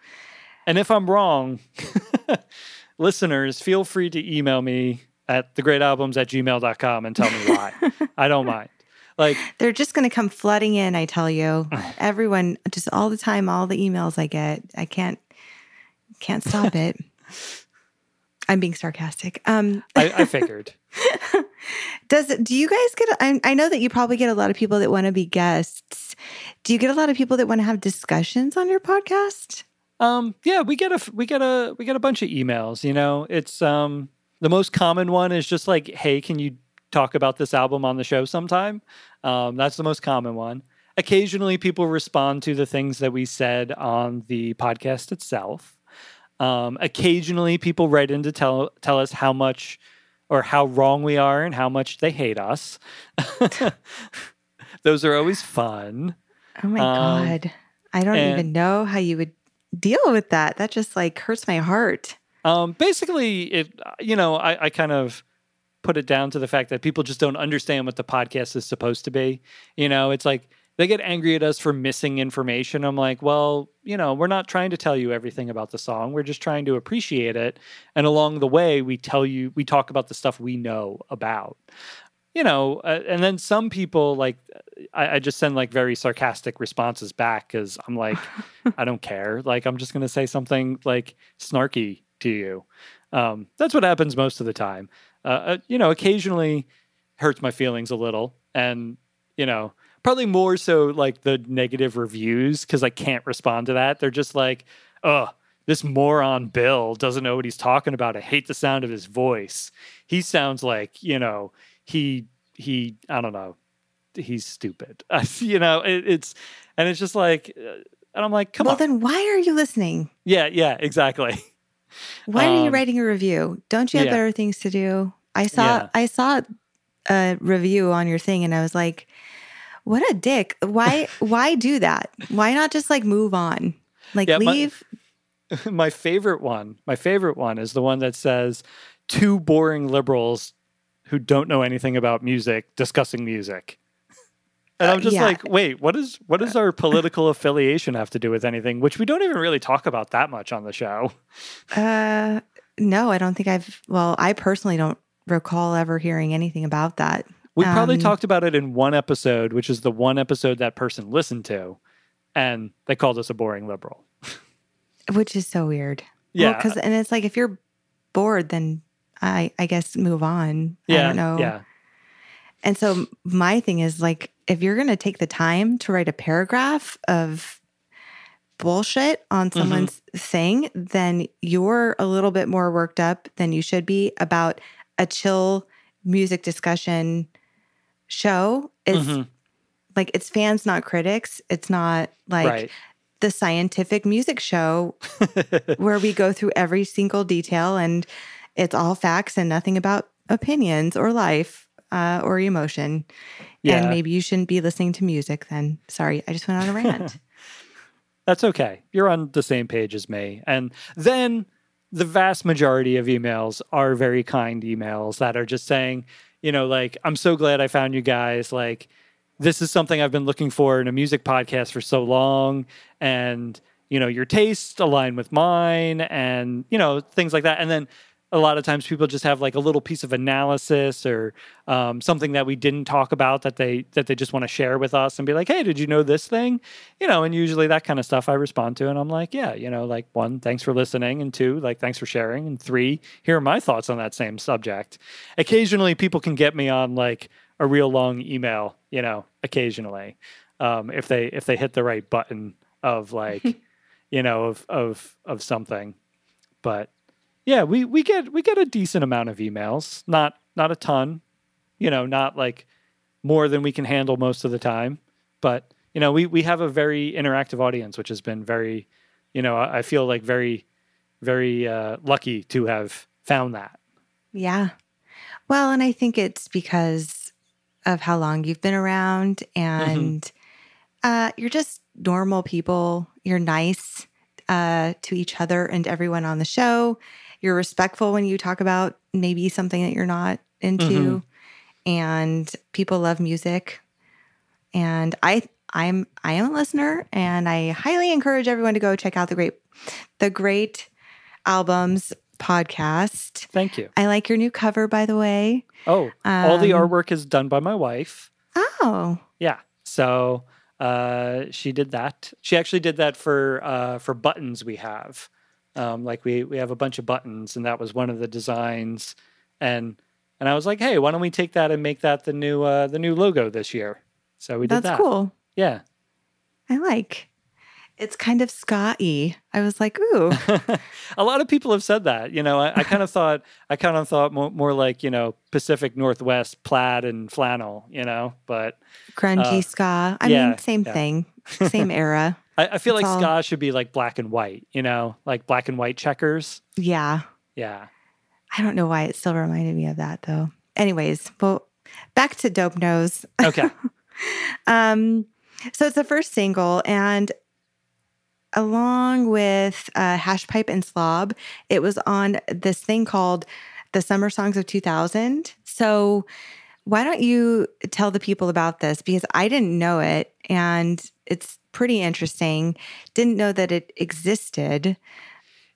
And if I'm wrong, *laughs* listeners, feel free to email me at thegreatalbums at gmail.com and tell me why. *laughs* I don't mind. Like, They're just going to come flooding in, I tell you. *sighs* Everyone, just all the time, all the emails I get. I can't, can't stop it. *laughs* I'm being sarcastic. Um, I, I figured. *laughs* Does do you guys get? I, I know that you probably get a lot of people that want to be guests. Do you get a lot of people that want to have discussions on your podcast? Um, yeah, we get a we get a we get a bunch of emails. You know, it's um the most common one is just like, hey, can you talk about this album on the show sometime? Um, that's the most common one. Occasionally, people respond to the things that we said on the podcast itself. Um, occasionally, people write in to tell tell us how much or how wrong we are and how much they hate us. *laughs* Those are always fun. Oh my Um, god, I don't and- even know how you would deal with that. That just like hurts my heart. Um, basically, it you know I, I kind of put it down to the fact that people just don't understand what the podcast is supposed to be. You know, it's like they get angry at us for missing information. I'm like, well, you know, we're not trying to tell you everything about the song. We're just trying to appreciate it, and along the way, we tell you, we talk about the stuff we know about. You know, uh, and then some people like I, I just send like very sarcastic responses back because I'm like, I don't care. Like I'm just gonna say something like snarky to you. Um, that's what happens most of the time. Uh, uh, you know, occasionally hurts my feelings a little, and you know, probably more so like the negative reviews because I can't respond to that. They're just like, oh. This moron Bill doesn't know what he's talking about. I hate the sound of his voice. He sounds like, you know, he he I don't know. He's stupid. *laughs* you know, it, it's and it's just like uh, and I'm like, come well, on. Well, then why are you listening? yeah, yeah, exactly. *laughs* Why are you Um, writing a review? Don't you have yeah. better things to do? I saw Yeah. I saw a review on your thing and I was like, What a dick. Why *laughs* why do that? Why not just like move on? Like Yeah, leave *laughs* my favorite one, my favorite one is the one that says two boring liberals who don't know anything about music discussing music. And I'm Uh, just yeah. like, wait, what is what does our *laughs* political affiliation have to do with anything? Which we don't even really talk about that much on the show. uh no, I don't think I've well, I personally don't recall ever hearing anything about that. We probably Um, talked about it in one episode, which is the one episode that person listened to, and they called us a boring liberal. *laughs* Which is so weird. Yeah. because and it's like if you're bored, then I I guess move on. Yeah, I don't know. Yeah, And so my thing is like if you're going to take the time to write a paragraph of bullshit on Mm-hmm. someone's thing, then you're a little bit more worked up than you should be about a chill music discussion show. Is Mhm. like it's fans not critics. It's not like right. the scientific music show *laughs* where we go through every single detail and it's all facts and nothing about opinions or life uh, or emotion. Yeah. And maybe you shouldn't be listening to music then. Sorry, I just went on a rant. *laughs* That's okay. You're on the same page as me. And then the vast majority of emails are very kind emails that are just saying, you know, like, I'm so glad I found you guys. Like, this is something I've been looking for in a music podcast for so long. And, you know, your tastes align with mine and, you know, things like that. And then a lot of times people just have like a little piece of analysis or um, something that we didn't talk about that they that they just want to share with us and be like hey did you know this thing? You know and usually that kind of stuff i respond to and i'm like yeah you know like one thanks for listening and two like thanks for sharing and three here are my thoughts on that same subject. Occasionally people can get me on like a real long email you know occasionally um, if they if they hit the right button of like *laughs* you know of of of something but yeah, we we get we get a decent amount of emails, not not a ton, you know, not like more than we can handle most of the time, but you know, we we have a very interactive audience, which has been very, you know, I I feel like very very uh, lucky to have found that. yeah. Well, and I think it's because of how long you've been around and uh, you're just normal people. You're nice uh, to each other and everyone on the show. You're respectful when you talk about maybe something that you're not into. And people love music. And I I'm I am a listener and I highly encourage everyone to go check out the great the great albums podcast. Thank you. I like your new cover by the way. Oh, all the Um, artwork is done by my wife. Oh, Yeah. So uh, she did that. She actually did that for uh, for buttons we have. Um, like we we have a bunch of buttons, and that was one of the designs. And and I was like, hey, why don't we take that and make that the new uh, the new logo this year? So we did that's that. That's cool. Yeah. I like. It's kind of Scotty. I was like, ooh, *laughs* a lot of people have said that. You know, I, I kind of *laughs* thought I kind of thought more, more like you know Pacific Northwest plaid and flannel. You know, but grungy Uh, ska. I yeah, mean, same yeah. thing, *laughs* same era. I, I feel It's like all- ska should be like black and white. You know, like black and white checkers. Yeah. Yeah. I don't know why it still reminded me of that though. Anyways, well, back to Dope Nose. Okay. *laughs* Um, so it's the first single, and along with uh, Hash Pipe and Slob, it was on this thing called the Summer Songs of 2000. So why don't you tell the people about this? Because I didn't know it, and it's pretty interesting. Didn't know that it existed.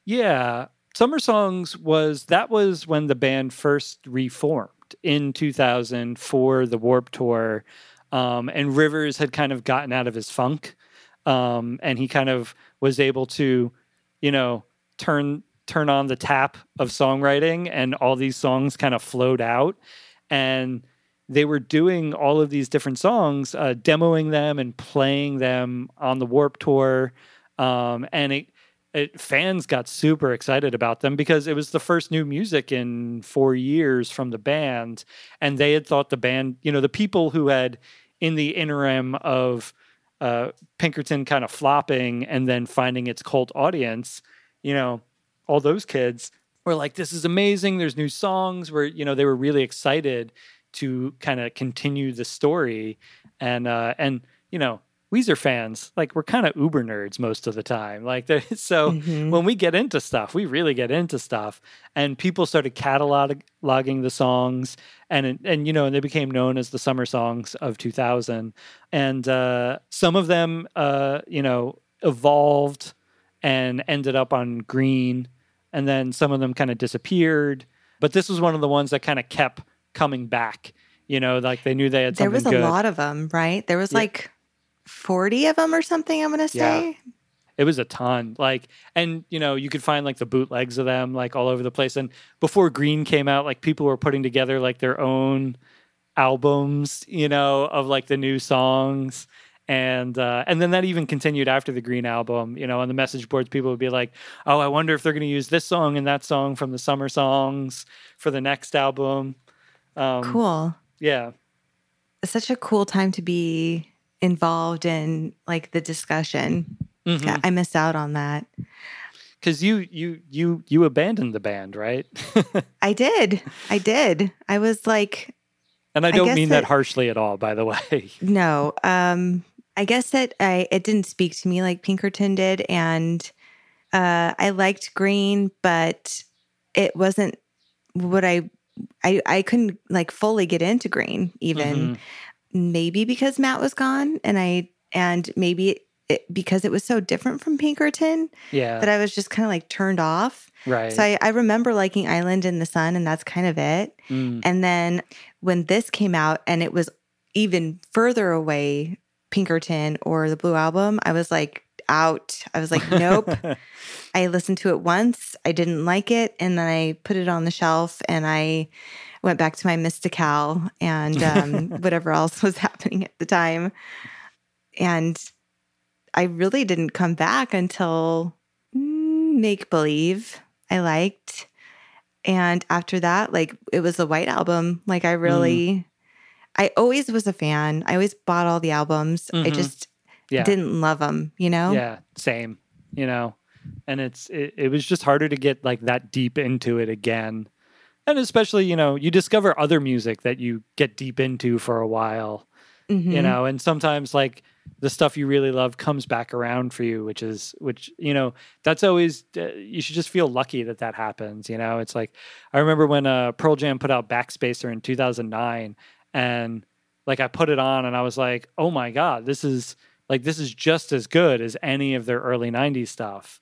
Yeah. Summer Songs was that was when the band first reformed in 2000 for the Warped Tour. Um, and Rivers had kind of gotten out of his funk. Um, and he kind of was able to, you know, turn turn on the tap of songwriting and all these songs kind of flowed out. And they were doing all of these different songs, uh, demoing them and playing them on the Warped Tour. Um, and it, it, fans got super excited about them because it was the first new music in four years from the band. And they had thought the band, you know, the people who had in the interim of uh, Pinkerton kind of flopping and then finding its cult audience, you know, all those kids were like, this is amazing. There's new songs where, you know, they were really excited to kind of continue the story. And uh and you know Weezer fans like we're kind of uber nerds most of the time. Like *laughs* so Mhm. when we get into stuff we really get into stuff. And people started cataloging the songs. And and you know and they became known as the summer songs of 2000 and uh some of them uh you know evolved and ended up on green. And then some of them kind of disappeared. But this was one of the ones that kind of kept coming back you know like they knew they had there was a good lot of them, right? There was Yeah. like 40 of them or something, I'm going to Yeah. say. it was a ton like and you know you could find like the bootlegs of them like all over the place and before green came out like people were putting together like their own albums you know of like the new songs and uh and then that even continued after the green album you know on the message boards people would be like oh i wonder if they're going to use this song and that song from the summer songs for the next album um Cool. yeah It's such a cool time to be involved in like the discussion. Mm-hmm. I missed out on that. because you you you you abandoned the band right *laughs* I did. I did. I was like, and i I don't guess mean that that- harshly at all by the way *laughs* no. Um, I guess that I it didn't speak to me like Pinkerton did, and uh, I liked Green, but it wasn't what I I I couldn't like fully get into Green even. Mhm. Maybe because Matt was gone, and I and maybe it, because it was so different from Pinkerton yeah that I was just kind of like turned off. right So I, I remember liking Island in the Sun, and that's kind of it. Mm. And then when this came out and it was even further away, Pinkerton or the Blue Album, I was like out. I was like, nope. *laughs* I listened to it once, I didn't like it, and then I put it on the shelf and I went back to my Mystikal and um, *laughs* whatever else was happening at the time. And I really didn't come back until mm, Make Believe. I liked. And after that, like it was the White Album. Like I really, I always was a fan. I always bought all the albums. I Mhm. just yeah. didn't love them, you know? yeah same you know? And it's it, it was just harder to get like that deep into it again. And especially you know you discover other music that you get deep into for a while Mhm. you know? And sometimes like the stuff you really love comes back around for you which is which you know that's always uh, you should just feel lucky that that happens you know? It's like i remember when uh pearl jam put out backspacer in 2009 and like i put it on and i was like oh my god this is like this is just as good as any of their early 90s stuff.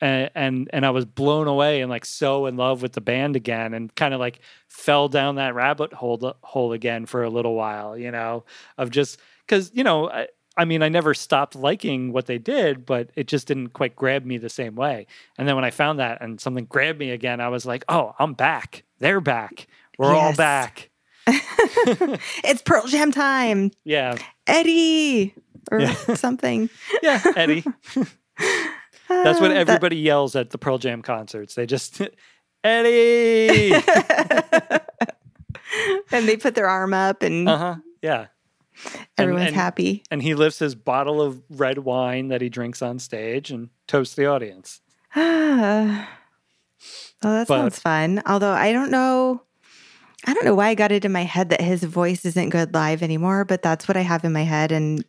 And and, and i was blown away and like so in love with the band again and kind of like fell down that rabbit hole hole again for a little while you know of just because you know I, I mean i never stopped liking what they did but it just didn't quite grab me the same way. And then when i found that and something grabbed me again i was like oh i'm back. They're back. We're all back. *laughs* It's Pearl Jam time. *laughs* yeah. Eddie or Yeah. *laughs* something. yeah eddie *laughs* that's what Ah, that- everybody yells at the pearl jam concerts they just *laughs* eddie and they put their arm up and uh-huh yeah everyone's and- happy. and he lifts his bottle of red wine that he drinks on stage and toasts the audience Ah. *sighs* well, that But- sounds fun. Although I don't know, I don't know why I got it in my head that his voice isn't good live anymore, but that's what I have in my head, and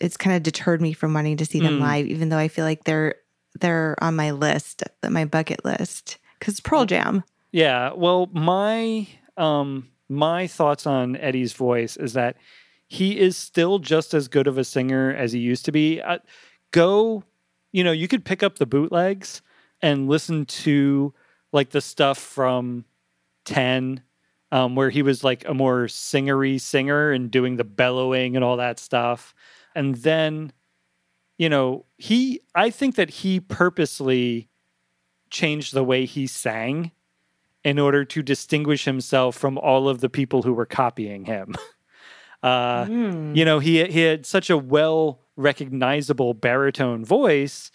it's kind of deterred me from wanting to see them Mm. live, even though I feel like they're they're on my list, my bucket list, because Pearl Jam. Yeah, well, my um my thoughts on Eddie's voice is that he is still just as good of a singer as he used to be. Uh, go, you know, you could pick up the bootlegs and listen to like the stuff from 10 um, where he was like a more singery singer and doing the bellowing and all that stuff. And then, you know, he, I think that he purposely changed the way he sang in order to distinguish himself from all of the people who were copying him. *laughs* Uh, Mm. you know, he he had such a well recognizable baritone voice,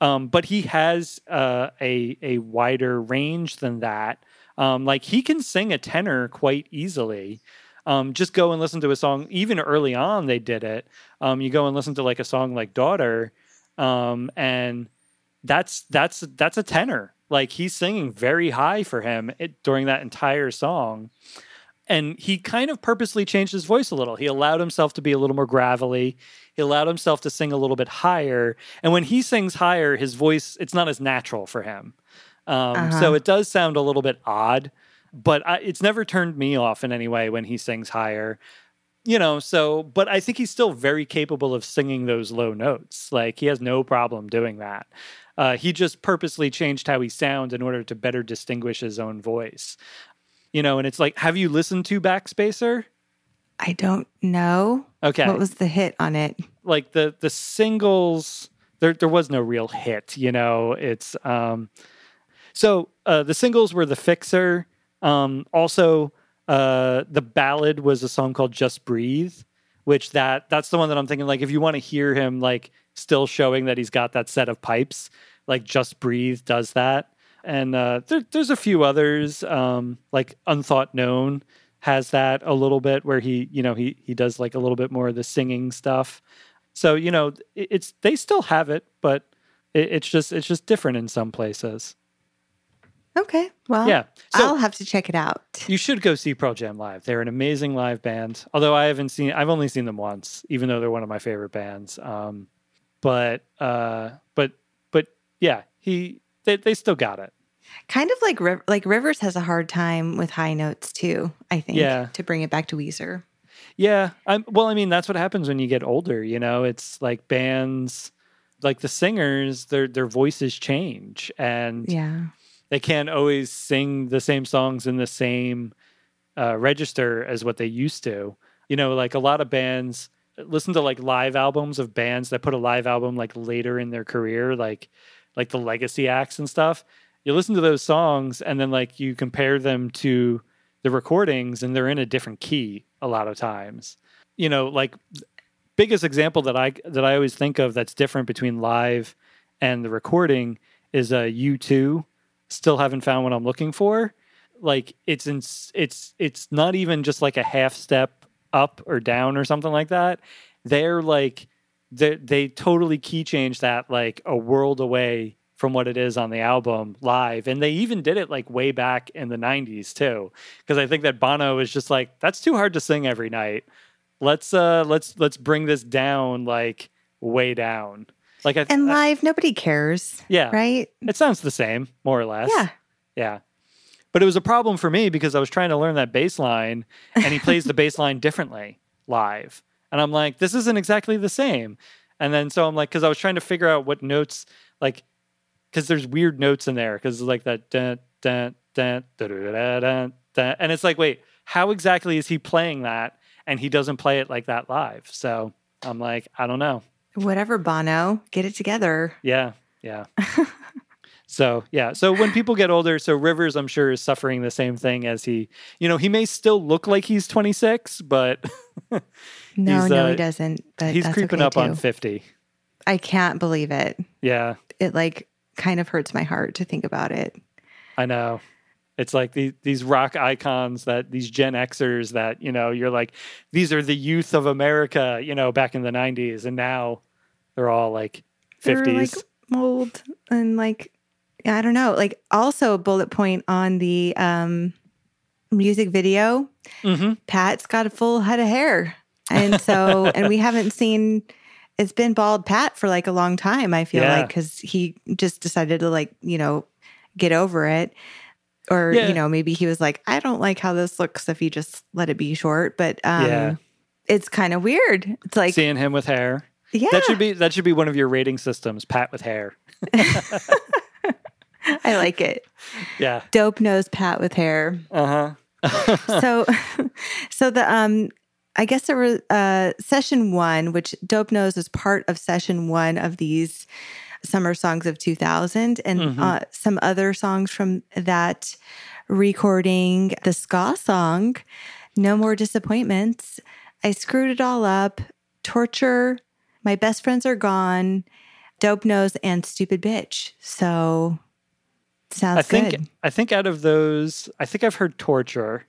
um, but he has uh, a a wider range than that. Um, like he can sing a tenor quite easily. Um, just go and listen to a song. Even early on, they did it. Um, you go and listen to like a song like "Daughter," um, and that's that's that's a tenor. Like he's singing very high for him it, during that entire song, and he kind of purposely changed his voice a little. He allowed himself to be a little more gravelly. He allowed himself to sing a little bit higher. And when he sings higher, his voice it's not as natural for him. Um, Uh-huh. So it does sound a little bit odd, but I, it's never turned me off in any way when he sings higher. You know, so but I think he's still very capable of singing those low notes. Like he has no problem doing that. Uh, he just purposely changed how he sounds in order to better distinguish his own voice. You know, and it's like, have you listened to Backspacer? I don't know. Okay, What was the hit on it? like the the singles there there was no real hit you know it's um so uh the singles were the fixer um also uh the ballad was a song called just breathe which that that's the one that i'm thinking like if you want to hear him like still showing that he's got that set of pipes like just breathe does that and uh there, there's a few others um like unthought known has that a little bit where he you know he he does like a little bit more of the singing stuff so you know, it- it's they still have it, but it, it's just it's just different in some places. Okay. Well, Yeah. So I'll have to check it out. you should go see Pearl Jam live. They're an amazing live band. Although I haven't seen, I've only seen them once, even though they're one of my favorite bands. Um, but uh, but but yeah, he they they still got it. Kind of like like Rivers has a hard time with high notes too. I think. Yeah. To bring it back to Weezer. Yeah. I'm, well, I mean, that's what happens when you get older. You know, it's like bands, like the singers, their their voices change, and Yeah. They can't always sing the same songs in the same uh, register as what they used to. You know, like a lot of bands listen to like live albums of bands that put a live album like later in their career, like like the legacy acts and stuff. You listen to those songs and then like you compare them to the recordings and they're in a different key a lot of times. You know, like biggest example that I that I always think of that's different between live and the recording is a U2 still haven't found what I'm looking for. Like it's in, it's it's not even just like a half step up or down or something like that. They're like they they totally key change that like a world away from what it is on the album live and they even did it like way back in the 90s too because i think that bono was just like that's too hard to sing every night let's uh let's let's bring this down like way down like I, and live, I, nobody cares. Yeah, right. It sounds the same, more or less. Yeah, yeah. But it was a problem for me because I was trying to learn that bass line, and he plays the bass *laughs* line differently live, and I'm like, this isn't exactly the same. And then so I'm like, because I was trying to figure out what notes like, because there's weird notes in there, because like that dun dun dun dun dun dun, and it's like, wait, how exactly is he playing that? And he doesn't play it like that live. So I'm like, I don't know. Whatever, Bono, get it together. Yeah, yeah. *laughs* so yeah, so when people get older, so Rivers, I'm sure, is suffering the same thing as he. You know, he may still look like he's 26, but *laughs* No, no, uh, he doesn't. But he's creeping okay up on 50. I can't believe it. Yeah, It like kind of hurts my heart to think about it. I know. It's like the, these rock icons that these Gen Xers that you know you're like these are the youth of America, you know, back in the 90s, and now they're all like They're 50s. like old and like I don't know. Like also a bullet point on the um music video. hmm Pat's got a full head of hair. And so *laughs* and we haven't seen it's been bald Pat for like a long time, I feel Yeah. like, because he just decided to like, you know, get over it. Or, Yeah. you know, maybe he was like, I don't like how this looks if you just let it be short. But um Yeah. it's kind of weird. It's like Seeing him with hair. Yeah, That should be that should be one of your rating systems. Pat with hair. *laughs* I like it. Yeah. Dope nose Pat with hair. Uh huh. *laughs* so so the um i guess there was uh session one which dope Nose was part of session one of these summer songs of 2000 and Mhm. uh, some other songs from that recording the ska song no more disappointments i screwed it all up torture my best friends are gone dope nose and stupid bitch so sounds I think good I think out of those, I think I've heard torture,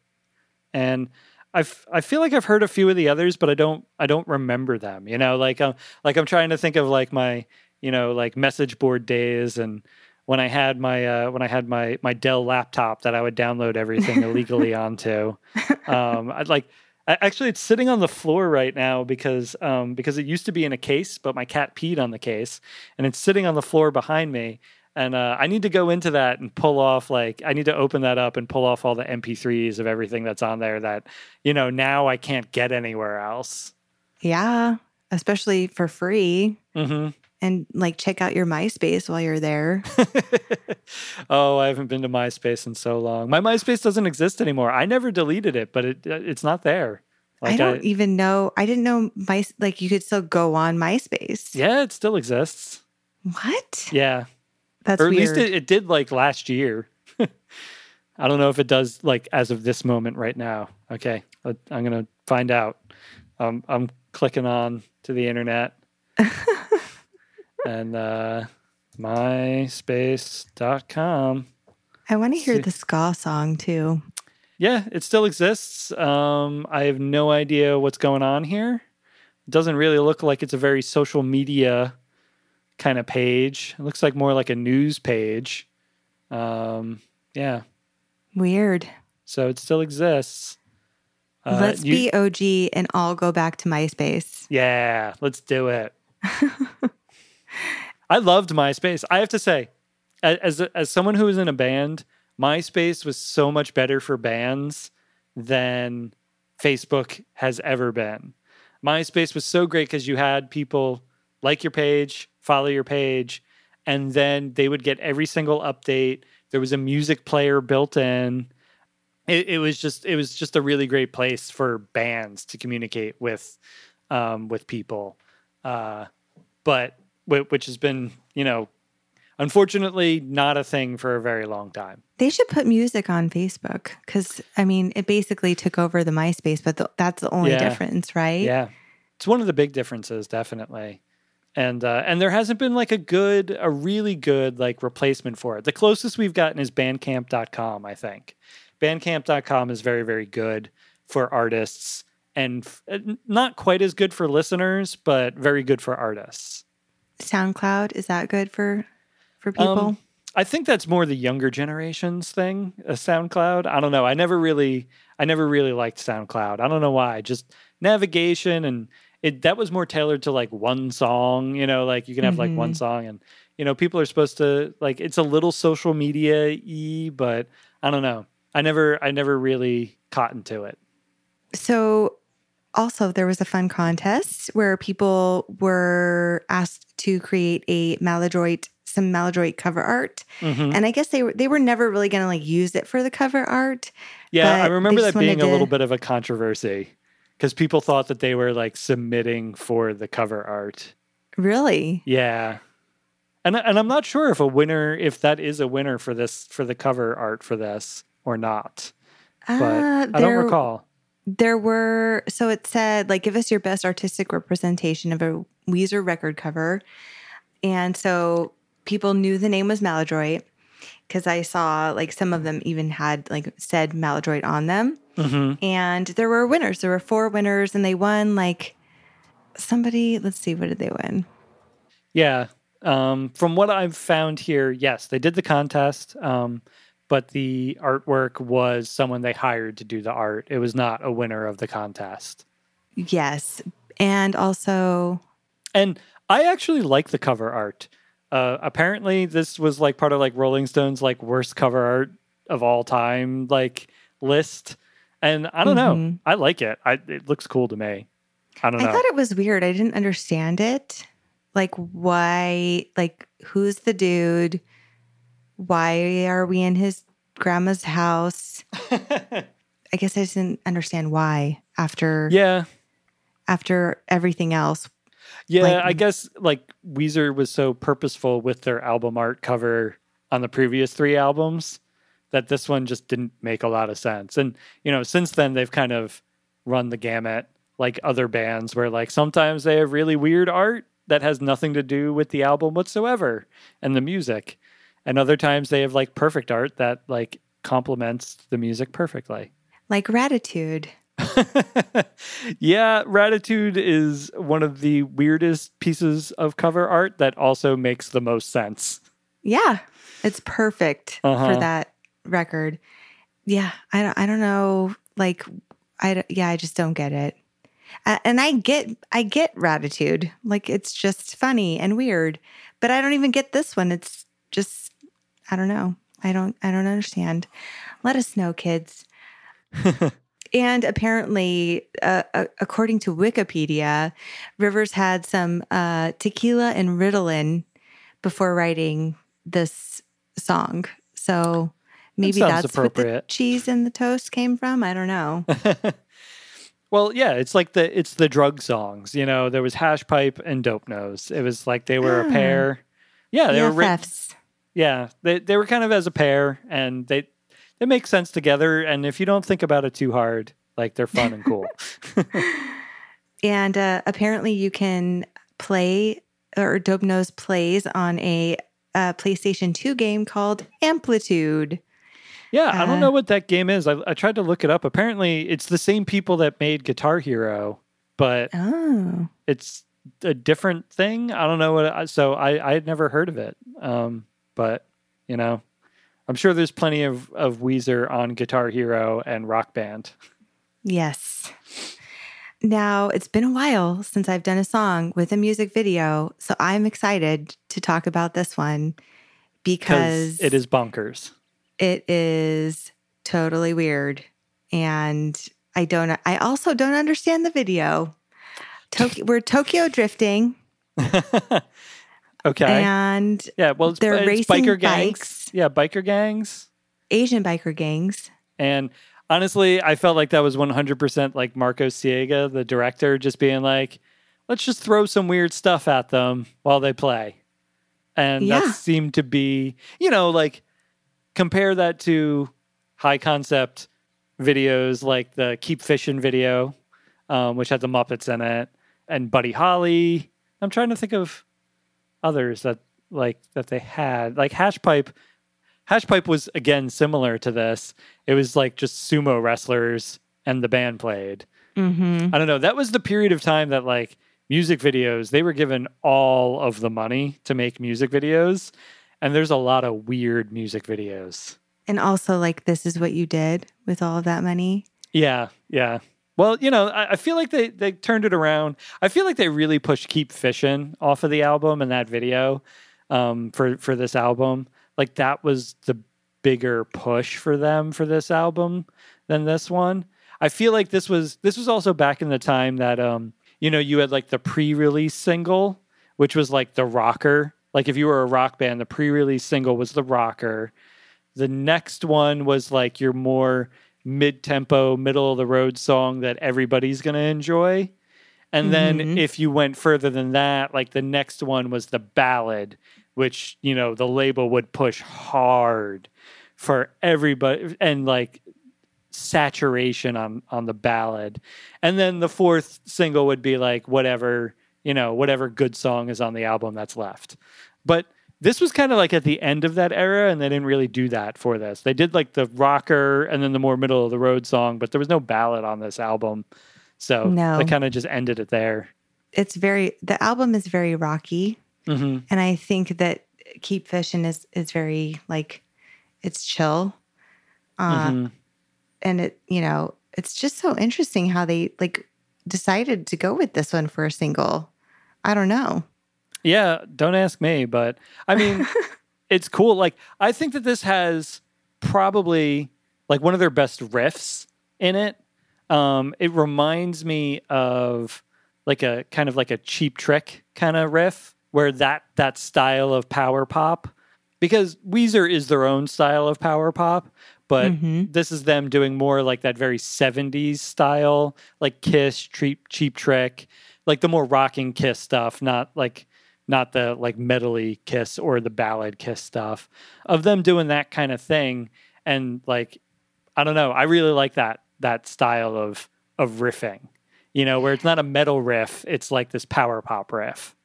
and I've I feel like I've heard a few of the others, but I don't I don't remember them. You know, like um like I'm trying to think of like my you know like message board days and when I had my uh, when I had my my Dell laptop that I would download everything illegally *laughs* onto. Um, I'd like actually it's sitting on the floor right now because um, because it used to be in a case, but my cat peed on the case, and it's sitting on the floor behind me. And uh, I need to go into that and pull off like I need to open that up and pull off all the MP3s of everything that's on there that you know now I can't get anywhere else. Yeah, especially for free. hmm And like check out your MySpace while you're there. *laughs* oh, I haven't been to MySpace in so long. My MySpace doesn't exist anymore. I never deleted it, but it it's not there. I don't even know. I didn't know my like you could still go on MySpace. yeah, it still exists. What? Yeah, That's or at weird. least it, it did like last year. *laughs* I don't know if it does like as of this moment right now. Okay, I- I'm gonna find out. Um, I'm clicking on to the internet *laughs* and uh, myspace.com. I want to hear See- the ska song too. Yeah, it still exists. Um, I have no idea what's going on here. It doesn't really look like it's a very social media kind of page. It looks like more like a news page. Um, yeah, Weird. so it still exists. Uh, Let's you- be OG and all go back to MySpace. Yeah, let's do it. *laughs* I loved MySpace. I have to say, as as someone who was in a band, MySpace was so much better for bands than Facebook has ever been. MySpace was so great because you had people like your page, follow your page, and then they would get every single update. There was a music player built in. It, it was just it was just a really great place for bands to communicate with um, with people, uh, but which has been you know unfortunately not a thing for a very long time. They should put music on Facebook because I mean it basically took over the MySpace, but the, that's the only Yeah. difference, right? Yeah, it's one of the big differences, definitely. And uh, and there hasn't been like a good, a really good like replacement for it. The closest we've gotten is Bandcamp.com. I think Bandcamp.com is very very good for artists and f- not quite as good for listeners, but very good for artists. SoundCloud is that good for for people? Um, I think that's more the younger generations thing. A SoundCloud. I don't know. I never really, I never really liked SoundCloud. I don't know why. Just navigation and it. That was more tailored to like one song. You know, like you can have like one Mhm. song, and you know people are supposed to like. It's a little social media y, but I don't know. I never, I never really caught into it. So, also, there was a fun contest where people were asked to create a Maladroit, some Maladroit cover art, Mhm. and I guess they were they were never really going to like use it for the cover art. Yeah, I remember that being a little to- bit of a controversy because people thought that they were like submitting for the cover art. Really, Yeah. And and I'm not sure if a winner if that is a winner for this for the cover art for this or not. But Uh, I don't recall. There were so it said like give us your best artistic representation of a Weezer record cover, and so people knew the name was Maladroit because I saw like some of them even had like said Maladroit on them. hmm and there were winners. There were four winners, and they won like somebody. Let's see, what did they win? Yeah. Um, from what I've found here, yes, they did the contest, um, but the artwork was someone they hired to do the art. It was not a winner of the contest. Yes, and also And I actually like the cover art. Uh, apparently, this was like part of like Rolling Stone's like worst cover art of all time like list. And I don't know, Mhm. I like it. I, it looks cool to me. I don't know. I thought it was weird. I didn't understand it. Like why? Like who's the dude? Why are we in his grandma's house? *laughs* I guess I just didn't understand why after yeah, after everything else. yeah. Like- I guess like Weezer was so purposeful with their album art cover on the previous three albums that this one just didn't make a lot of sense. And you know, since then they've kind of run the gamut like other bands where like sometimes they have really weird art that has nothing to do with the album whatsoever and the music. And other times they have like perfect art that like complements the music perfectly. Like Ratitude. *laughs* yeah, Ratitude is one of the weirdest pieces of cover art that also makes the most sense. Yeah, it's perfect Uh-huh. for that record. Yeah, I don't, I don't know. Like, I yeah, I just don't get it. Uh, and I get I get Ratitude. Like, it's just funny and weird, but I don't even get this one. It's just I don't know. I don't I don't understand. Let us know, kids. *laughs* and apparently, uh, uh, according to Wikipedia, Rivers had some uh, tequila and Ritalin before writing this song. So maybe sounds that's what the cheese and the toast came from. I don't know. *laughs* Well, yeah, it's like the it's the drug songs. You know, there was Hash Pipe and Dope Nose. It was like they were Ah. a pair. Yeah, they were written. Yeah, they they were kind of as a pair, and they they make sense together. And if you don't think about it too hard, like they're fun and cool. *laughs* And uh, apparently, you can play or Dope Nose plays on a, uh PlayStation 2 game called Amplitude. Yeah, I don't Uh, know what that game is. I, I tried to look it up. Apparently, it's the same people that made Guitar Hero, but Oh, it's a different thing. I don't know what. I- So I I had never heard of it. Um, but you know, I'm sure there's plenty of of Weezer on Guitar Hero and Rock Band. yes. Now, it's been a while since I've done a song with a music video. So I'm excited to talk about this one because it is bonkers. it is totally weird and i don't i also don't understand the video Tokyo, we're tokyo drifting *laughs* okay. and yeah. Well, it's, they're it's racing biker gangs. bikes. Yeah, biker gangs. asian biker gangs And honestly, I felt like that was 100% like Marco Siega, the director, just being like, let's just throw some weird stuff at them while they play. And Yeah. that seemed to be, you know, like compare that to high concept videos like the Keep Fishing video, um, which had the Muppets in it, and Buddy Holly. I'm trying to think of others that like that they had. Like Hash Pipe Hash Pipe was again similar to this. It was like just sumo wrestlers and the band played. mm-hmm. I don't know. That was the period of time that like music videos, they were given all of the money to make music videos. And there's a lot of weird music videos. and also like this is what you did with all of that money Yeah, yeah. Well, you know, I, I feel like they they turned it around. I feel like they really pushed "Keep Fishing" off of the album and that video um, for for this album. Like that was the bigger push for them for this album than this one. I feel like this was this was also back in the time that um you know you had like the pre-release single, which was like the rocker. Like if you were a rock band, the pre-release single was the rocker. The next one was like your more mid-tempo, middle of the road song that everybody's going to enjoy. And then Mhm. if you went further than that, like the next one was the ballad, which, you know, the label would push hard for everybody and like saturation on on the ballad. And then the fourth single would be like whatever, you know, whatever good song is on the album that's left. But this was kind of like at the end of that era, and they didn't really do that for this. They did like the rocker and then the more middle of the road song, but there was no ballad on this album. So No. they kind of just ended it there. it's very the album is very rocky hmm and i think that keep fishing is is very like it's chill uh, Mhm. and it you know it's just so interesting how they like decided to go with this one for a single i don't know Yeah, don't ask me, but I mean, *laughs* it's cool. Like, I think that this has probably like one of their best riffs in it. Um, it reminds me of like a kind of like a cheap trick kind of riff where that that style of power pop because Weezer is their own style of power pop, but Mhm. this is them doing more like that very 70s style, like Kiss, cheap cheap trick, like the more rocking Kiss stuff, not like not the like metally Kiss or the ballad Kiss stuff of them doing that kind of thing and like I don't know, I really like that that style of of riffing. You know, where it's not a metal riff, it's like this power pop riff.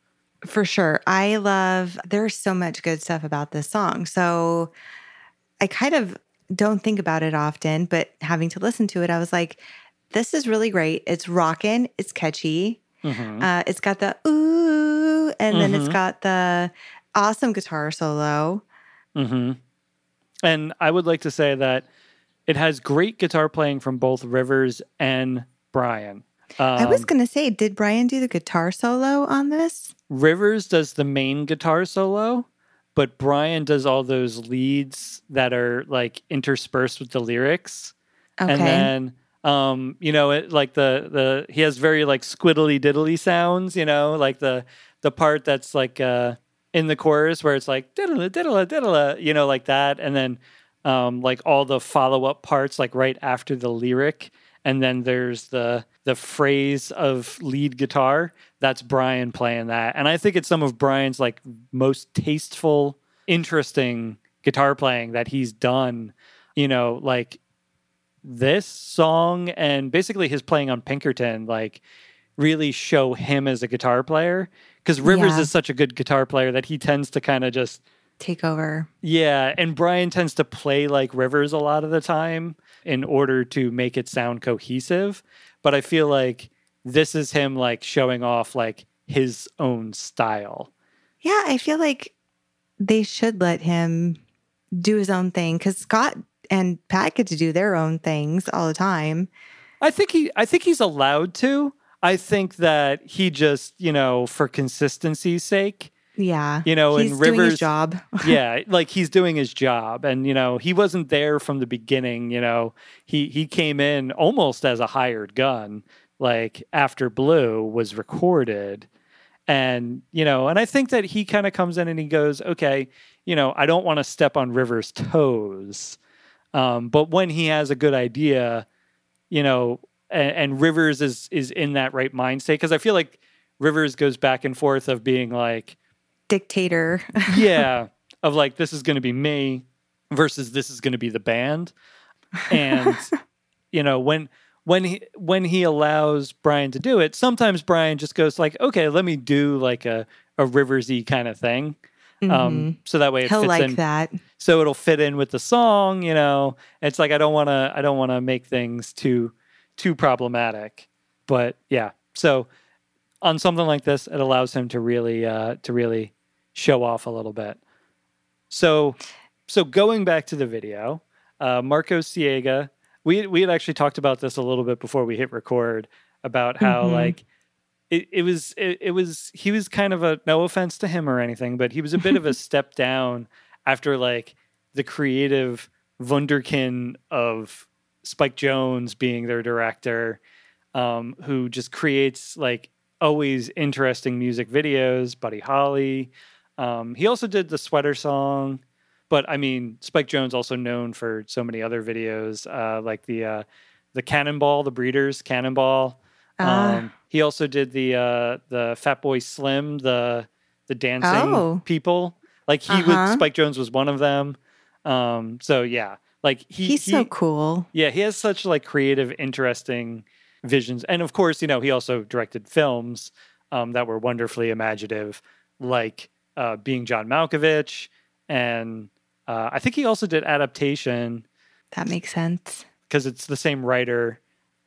For sure. I love, there's so much good stuff about this song. So I kind of don't think about it often, but having to listen to it, I was like, this is really great. It's rocking, it's catchy. Mhm. Uh, it's got the ooh, and then it's got the awesome guitar solo. hmm And I would like to say that it has great guitar playing from both Rivers and Brian. I was Um, going to say, did Brian do the guitar solo on this? Rivers does the main guitar solo, but Brian does all those leads that are like interspersed with the lyrics. Okay. And then um, you know, it like the the he has very like squiddly diddly sounds, you know, like the the part that's like uh in the chorus where it's like diddle diddle diddle, you know, like that, and then um like all the follow up parts like right after the lyric, and then there's the the phrase of lead guitar. That's Brian playing that, and I think it's some of Brian's like most tasteful, interesting guitar playing that he's done. You know, like this song and basically his playing on Pinkerton like really show him as a guitar player because Rivers Yeah. is such a good guitar player that he tends to kind of just Take over. yeah and Brian tends to play like Rivers a lot of the time in order to make it sound cohesive but I feel like this is him like showing off like his own style Yeah, I feel like they should let him do his own thing because Scott and Pat get to do their own things all the time. I think he I think he's allowed to I think that he just you know for consistency's sake Yeah. you know, He's and Rivers, job. *laughs* yeah, like he's doing his job, and you know, he wasn't there from the beginning. You know, he he came in almost as a hired gun, like after Blue was recorded, and you know, and I think that he kind of comes in and he goes, okay, you know, I don't want to step on Rivers' toes, um, but when he has a good idea, you know, and, and Rivers is is in that right mind state because I feel like Rivers goes back and forth of being like Dictator. *laughs* yeah of like this is going to be me versus this is going to be the band and you know when when he when he allows brian to do it sometimes brian just goes like okay let me do like a a riversy kind of thing um so that way it Mm-hmm. He'll fits like in that. so it'll fit in with the song you know it's like i don't want to i don't want to make things too too problematic but yeah so on something like this it allows him to really uh to really show off a little bit so so going back to the video uh marco siega we we had actually talked about this a little bit before we hit record about how Mhm. like it, it was it, it was he was kind of a no offense to him or anything but he was a bit of a *laughs* step down after like the creative wunderkind of Spike Jonze being their director um, who just creates like always interesting music videos buddy holly um, he also did the sweater song but i mean Spike Jonze also known for so many other videos uh, like the uh, the cannonball the breeders cannonball Ah. um, he also did the uh, the Fatboy Slim, the the dancing Oh. people. Like he Uh-huh. was Spike Jonze was one of them. Um, so yeah, like he, He's he so cool. yeah he has such like creative, interesting visions, and of course you know he also directed films um, that were wonderfully imaginative, like uh, being John Malkovich, and uh, I think he also did adaptation That makes sense. because it's the same writer.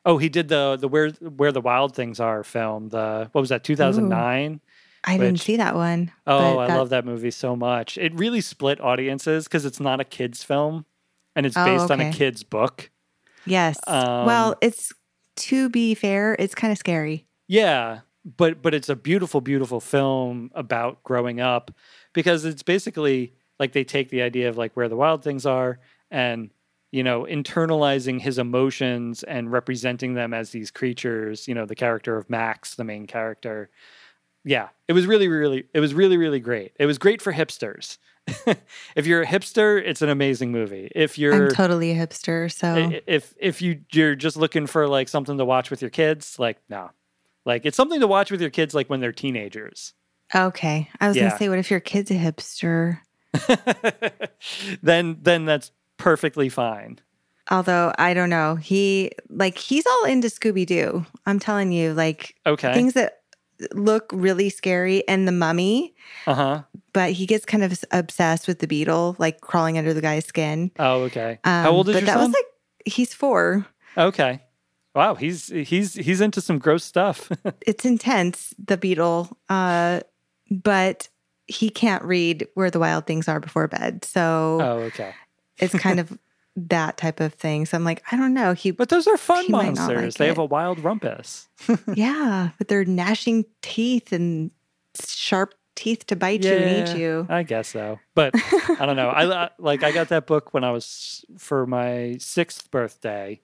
Oh, he did the the where where the wild things are film. The what was that? Two thousand nine. I didn't see that one. Oh, but I love that movie so much. It really split audiences because it's not a kids film, and it's Oh, based on a kids book. Yes. Um, well, it's to be fair, it's kind of scary. Yeah, but but it's a beautiful, beautiful film about growing up because it's basically like they take the idea of like where the wild things are and you know internalizing his emotions and representing them as these creatures. You know, the character of Max, the main character. Yeah, it was really, really, it was really, really great. It was great for hipsters. *laughs* if you're a hipster, it's an amazing movie. If you're I'm totally a hipster, so if if you you're just looking for like something to watch with your kids, like no, like it's something to watch with your kids like when they're teenagers. okay. I was Yeah. gonna say, what if your kid's a hipster? *laughs* then then that's perfectly fine. Although I don't know, he like he's all into Scooby Doo. I'm telling you, like Okay. things that look really scary and the mummy, Uh huh. but he gets kind of obsessed with the beetle, like crawling under the guy's skin. Oh, okay. How Um, old is but your that son? was like he's four. okay. Wow, he's he's he's into some gross stuff. *laughs* It's intense, the beetle. Uh, but he can't read Where the Wild Things Are before bed. So Oh, okay. it's kind of *laughs* that type of thing. So I'm like, I don't know. He, But those are fun monsters. like they have a wild rumpus. *laughs* *laughs* yeah, but they're gnashing teeth and sharp teeth to bite you and eat you. I guess so. But I don't know. *laughs* I like I got that book when I was for my sixth birthday,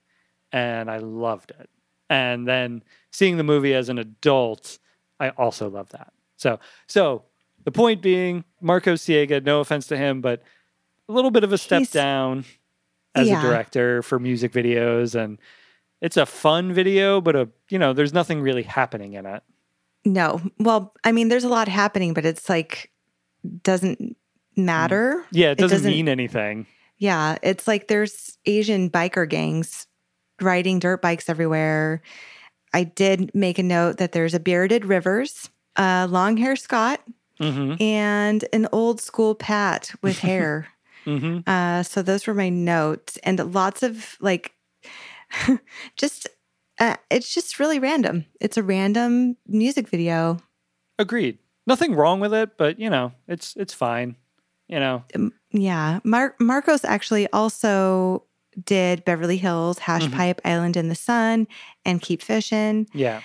and I loved it. And then seeing the movie as an adult, I also love that. So so the point being, Marco Siega. No offense to him, but a little bit of a step He's- down as Yeah. a director for music videos, and it's a fun video, but a you know, there's nothing really happening in it. No. Well, I mean, there's a lot happening, but it's like, doesn't matter. Yeah, it doesn't, doesn't- mean anything. Yeah, it's like there's Asian biker gangs riding dirt bikes everywhere. I did make a note that there's a bearded Rivers, a long hair Scott, hmm and an old school Pat with *laughs* hair. Hmm uh, so those were my notes, and lots of like, *laughs* just uh, it's just really random. It's a random music video. Agreed. Nothing wrong with it, but you know, it's it's fine. You know. Yeah, Mar- Marcos actually also did Beverly Hills, Hash Mhm. Pipe, Island in the Sun, and Keep Fishing. Yeah.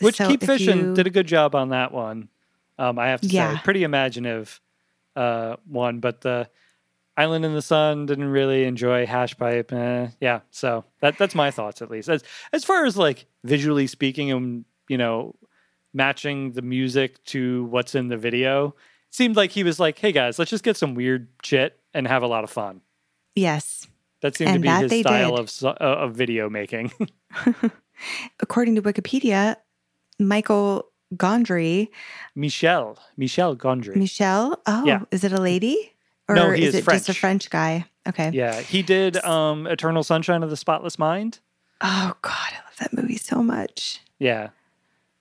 Which So Keep Fishing you- did a good job on that one. Um, I have to Yeah. say, pretty imaginative uh, one, but the Island in the Sun didn't really enjoy Hash Pipe. Eh, yeah, so that that's my thoughts at least. As as far as like visually speaking, and you know, matching the music to what's in the video, it seemed like he was like, "Hey guys, let's just get some weird shit and have a lot of fun." Yes, That seemed to be his style did. of uh, of video making. *laughs* according to Wikipedia, Michael Gondry, Michel, Michel Gondry. Michelle. Oh, Yeah. is it a lady or No, he is is it just a French. French guy? Okay. Yeah, he did um Eternal Sunshine of the Spotless Mind. Oh God, I love that movie so much. Yeah,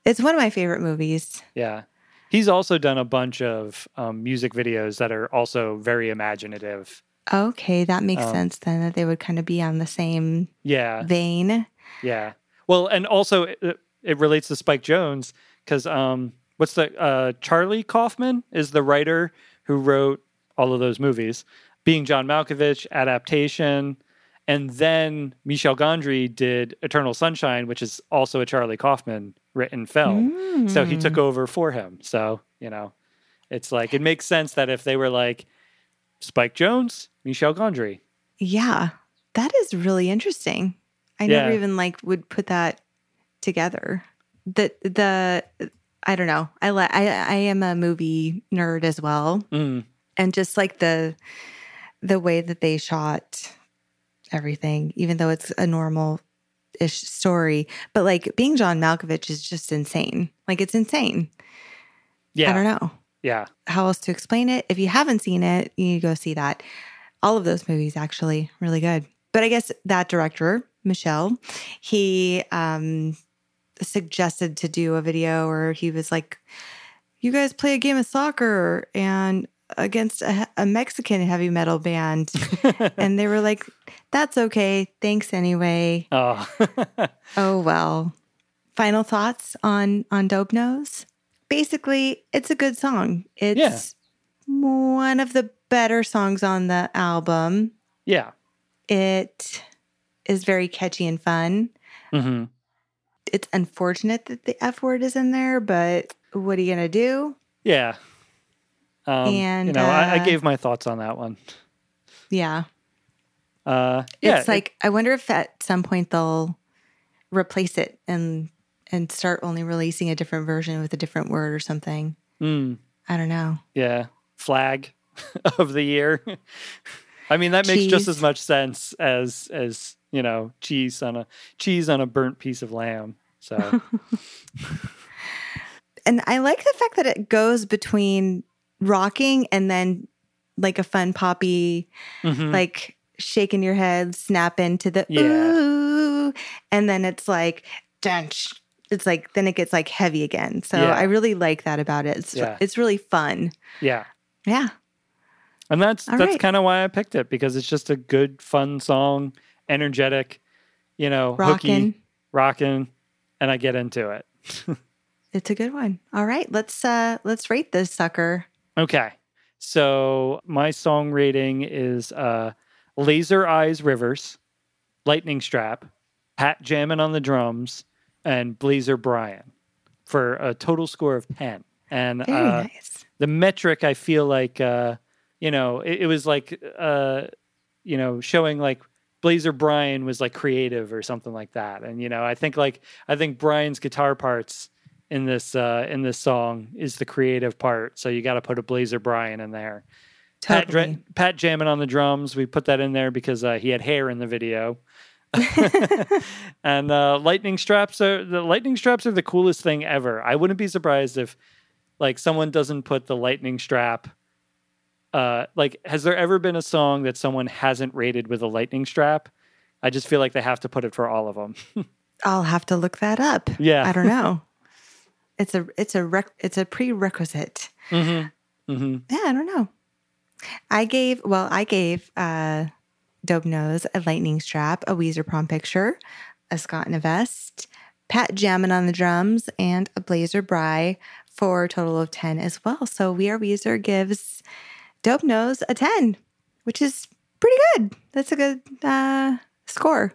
It's one of my favorite movies. yeah. He's also done a bunch of um, music videos that are also very imaginative. Okay, that makes Um, sense then that they would kind of be on the same Yeah, vein. yeah. Well, and also it, it relates to Spike Jonze because um, what's the uh, Charlie Kaufman is the writer who wrote all of those movies, being John Malkovich, adaptation, and then Michel Gondry did Eternal Sunshine, which is also a Charlie Kaufman written film. So he Mm. took over for him. So, you know, it's like it makes sense that if they were like Spike Jonze, Michel Gondry. Yeah, that is really interesting. I never even like would put that together. The the I don't know. I li- I I am a movie nerd as well, Mm, and just like the the way that they shot everything, even though it's a normal ish story, but like being John Malkovich is just insane. Like it's insane. yeah. I don't know. Yeah. how else to explain it. If you haven't seen it, you need to go see that. All of those movies actually really good. But I guess that director, Michelle, he um suggested to do a video where he was like, "You guys play a game of soccer and against a, a Mexican heavy metal band," *laughs* and they were like, "That's okay. Thanks anyway." Oh. *laughs* Oh well. Final thoughts on on Dope Nose? Basically, it's a good song. It's one of the better songs on the album. yeah. It is very catchy and fun. hmm It's unfortunate that the F word is in there, but what are you gonna do? Yeah. Um, you And, know, I, I uh, gave my thoughts on that one. Yeah. Uh, yeah. It's like I wonder if at some point they'll replace it and and start only releasing a different version with a different word or something. mm, I don't know. yeah, flag *laughs* of the year. I mean, that makes just as much sense as as you know, cheese on a cheese on a burnt piece of lamb. So *laughs* and I like the fact that it goes between rocking and then like a fun poppy, mhm. like shaking your head, snap into the Yeah. ooh, and then it's like dunch. It's like then it gets like heavy again. So Yeah. I really like that about it. It's Yeah. it's really fun. yeah. Yeah. And that's All that's right. kind of why I picked it because it's just a good, fun song, energetic, you know, Rockin'. hooky, rocking, and I get into it. *laughs* It's a good one. All right, let's uh let's rate this sucker. Okay. So my song rating is uh, Laser Eyes Rivers, Lightning Strap, Pat Jammin' on the drums, and Blazer Brian for a total score of 10. And uh, nice. the metric, I feel like, uh, you know, it, it was like, uh, you know, showing like Blazer Brian was like creative or something like that. And, you know, I think like, I think Brian's guitar parts in this, uh, in this song is the creative part. So you got to put a Blazer Brian in there. Pat, Totally. Dra- Pat jamming on the drums. We put that in there because uh, he had hair in the video. *laughs* and uh, lightning straps are the lightning straps are the coolest thing ever. I wouldn't be surprised if like someone doesn't put the lightning strap. Uh, like, has there ever been a song that someone hasn't rated with a lightning strap? I just feel like they have to put it for all of them. *laughs* I'll have to look that up. Yeah. I don't know. *laughs* it's a it's a rec- it's a prerequisite. mm-hmm. Mm-hmm. Yeah, I don't know. I gave well, I gave uh Dope Nose a lightning strap, a Weezer prom picture, a Scott in a vest, Pat jamming on the drums, and a Blazer Bry for a total of 10 as well. So We Are Weezer gives Dope Nose a 10, which is pretty good. That's a good uh score,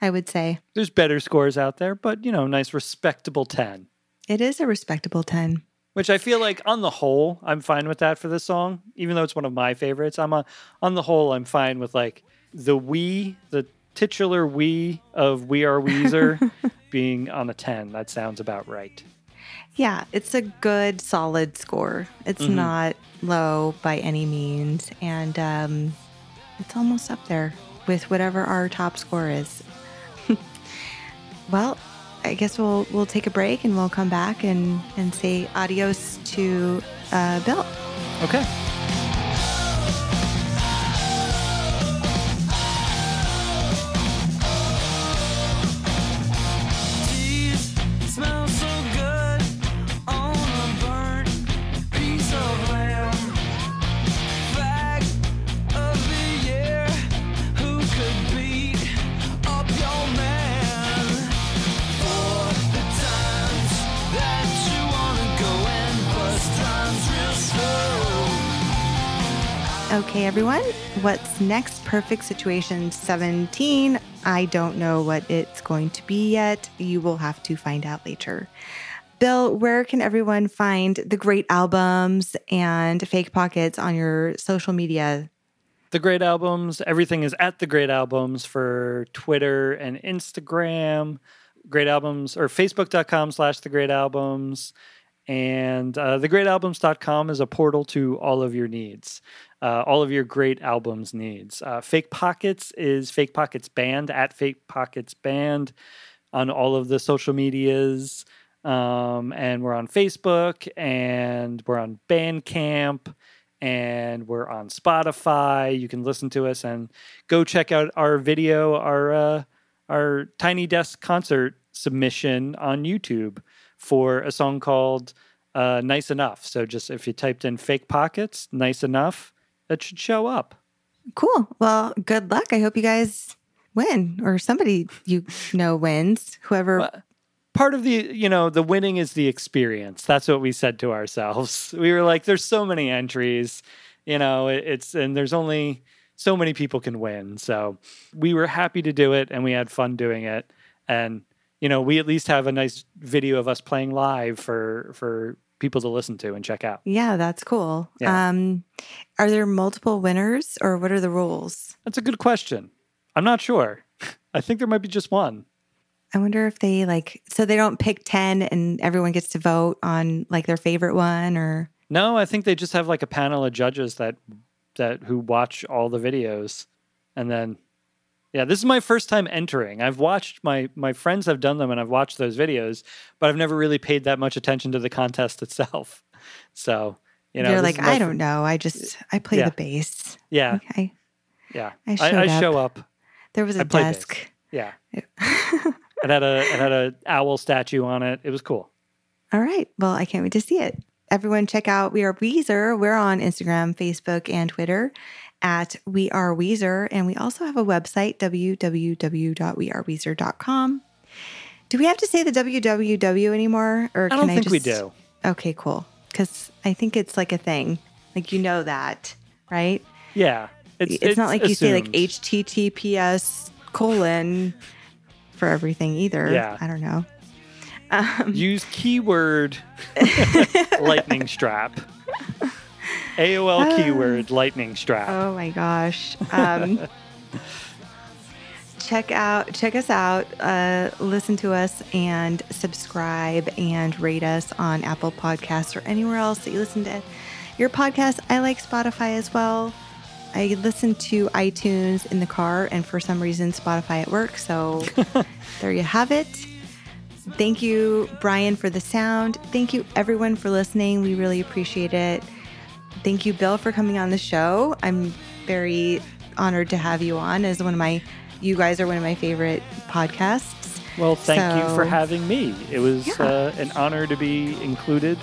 I would say. There's better scores out there, but you know, nice respectable ten. It is a respectable 10. which I feel like on the whole, I'm fine with that for this song, even though it's one of my favorites. I'm a, on the whole, I'm fine with like the we, the titular we of We Are Weezer *laughs* being on a 10. That sounds about right. Yeah, it's a good, solid score. It's Mhm. not low by any means, and um, it's almost up there with whatever our top score is. *laughs* well, I guess we'll we'll take a break and we'll come back and and say adios to uh, Bill. Okay. Everyone, what's next? Perfect Situation 17. I don't know what it's going to be yet. You will have to find out later. Bill, where can everyone find the great albums and fake pockets on your social media? The Great Albums, everything is at The Great Albums for Twitter and Instagram. Great Albums or Facebook.com slash The Great Albums. And uh, thegreatalbums.com is a portal to all of your needs, uh, all of your great albums needs. Uh, Fake Pockets is Fake Pockets Band at Fake Pockets Band on all of the social medias. Um, and we're on Facebook and we're on Bandcamp and we're on Spotify. You can listen to us and go check out our video, our uh, our Tiny Desk concert submission on YouTube for a song called uh, "Nice Enough." So just if you typed in "fake pockets," "nice enough," that should show up. Cool. Well, good luck. I hope you guys win or somebody you know wins. Whoever. Well, part of the you know the winning is the experience that's what we said to ourselves *laughs* we were like there's so many entries you know it- it's and there's only so many people can win so we were happy to do it and we had fun doing it and you know we at least have a nice video of us playing live for for people to listen to and check out yeah, that's cool. Yeah. Um, are there multiple winners or what are the rules? that's a good question i'm not sure *laughs* i think there might be just one I wonder if they like, so they don't pick 10 and everyone gets to vote on like their favorite one or. No, I think they just have like a panel of judges that that who watch all the videos, and then yeah, this is my first time entering. I've watched my my friends have done them, and I've watched those videos, but I've never really paid that much attention to the contest *laughs* itself. So you know, You're like, I don't know. I just, I play Yeah. the bass. Yeah, Okay. yeah. I I, I up. show up. There was a bass. desk. Yeah, *laughs* it had a it had a owl statue on it. It was cool. All right. Well, I can't wait to see it. Everyone, check out We Are Weezer. We're on Instagram, Facebook, and Twitter at We Are Weezer. And we also have a website, www.weareweezer.com. Do we have to say the www anymore? Or I can don't I think we do. Okay, cool. because I think it's like a thing. Like you know that, right? Yeah. It's, not like you say like. HTTPS colon for everything either. Yeah. I don't know. Um, Use keyword *laughs* *laughs* lightning strap. AOL Ah. keyword lightning strap. Oh my gosh. Um, *laughs* check out check us out uh, listen to us and subscribe and rate us on apple podcasts or anywhere else that you listen to your podcast i like spotify as well i listen to itunes in the car and for some reason spotify at work so *laughs* there you have it thank you brian for the sound thank you everyone for listening we really appreciate it thank you, Bill, for coming on the show. I'm very honored to have you on as one of my, you guys are one of my favorite podcasts. Well, thank you for having me. It was Yeah. uh, an honor to be included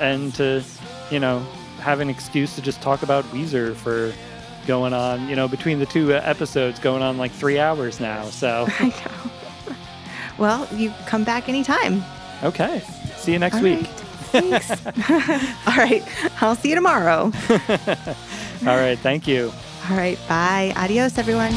and to, you know, have an excuse to just talk about Weezer for going on, you know, between the two episodes going on like three hours now. So, *laughs* I know. Well, you come back anytime. okay. See you next All week. right. Thanks. *laughs* All right. I'll see you tomorrow. *laughs* All right. Thank you. All right. Bye. Adios, everyone.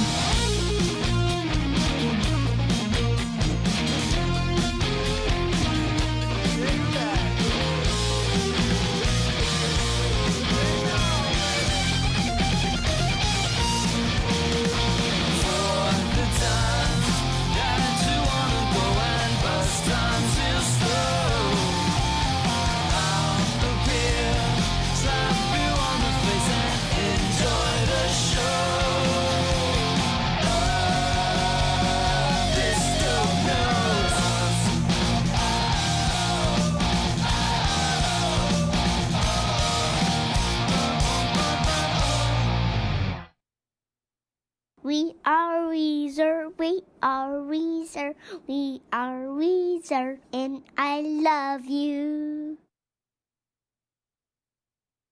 Are Weezer, and I love you.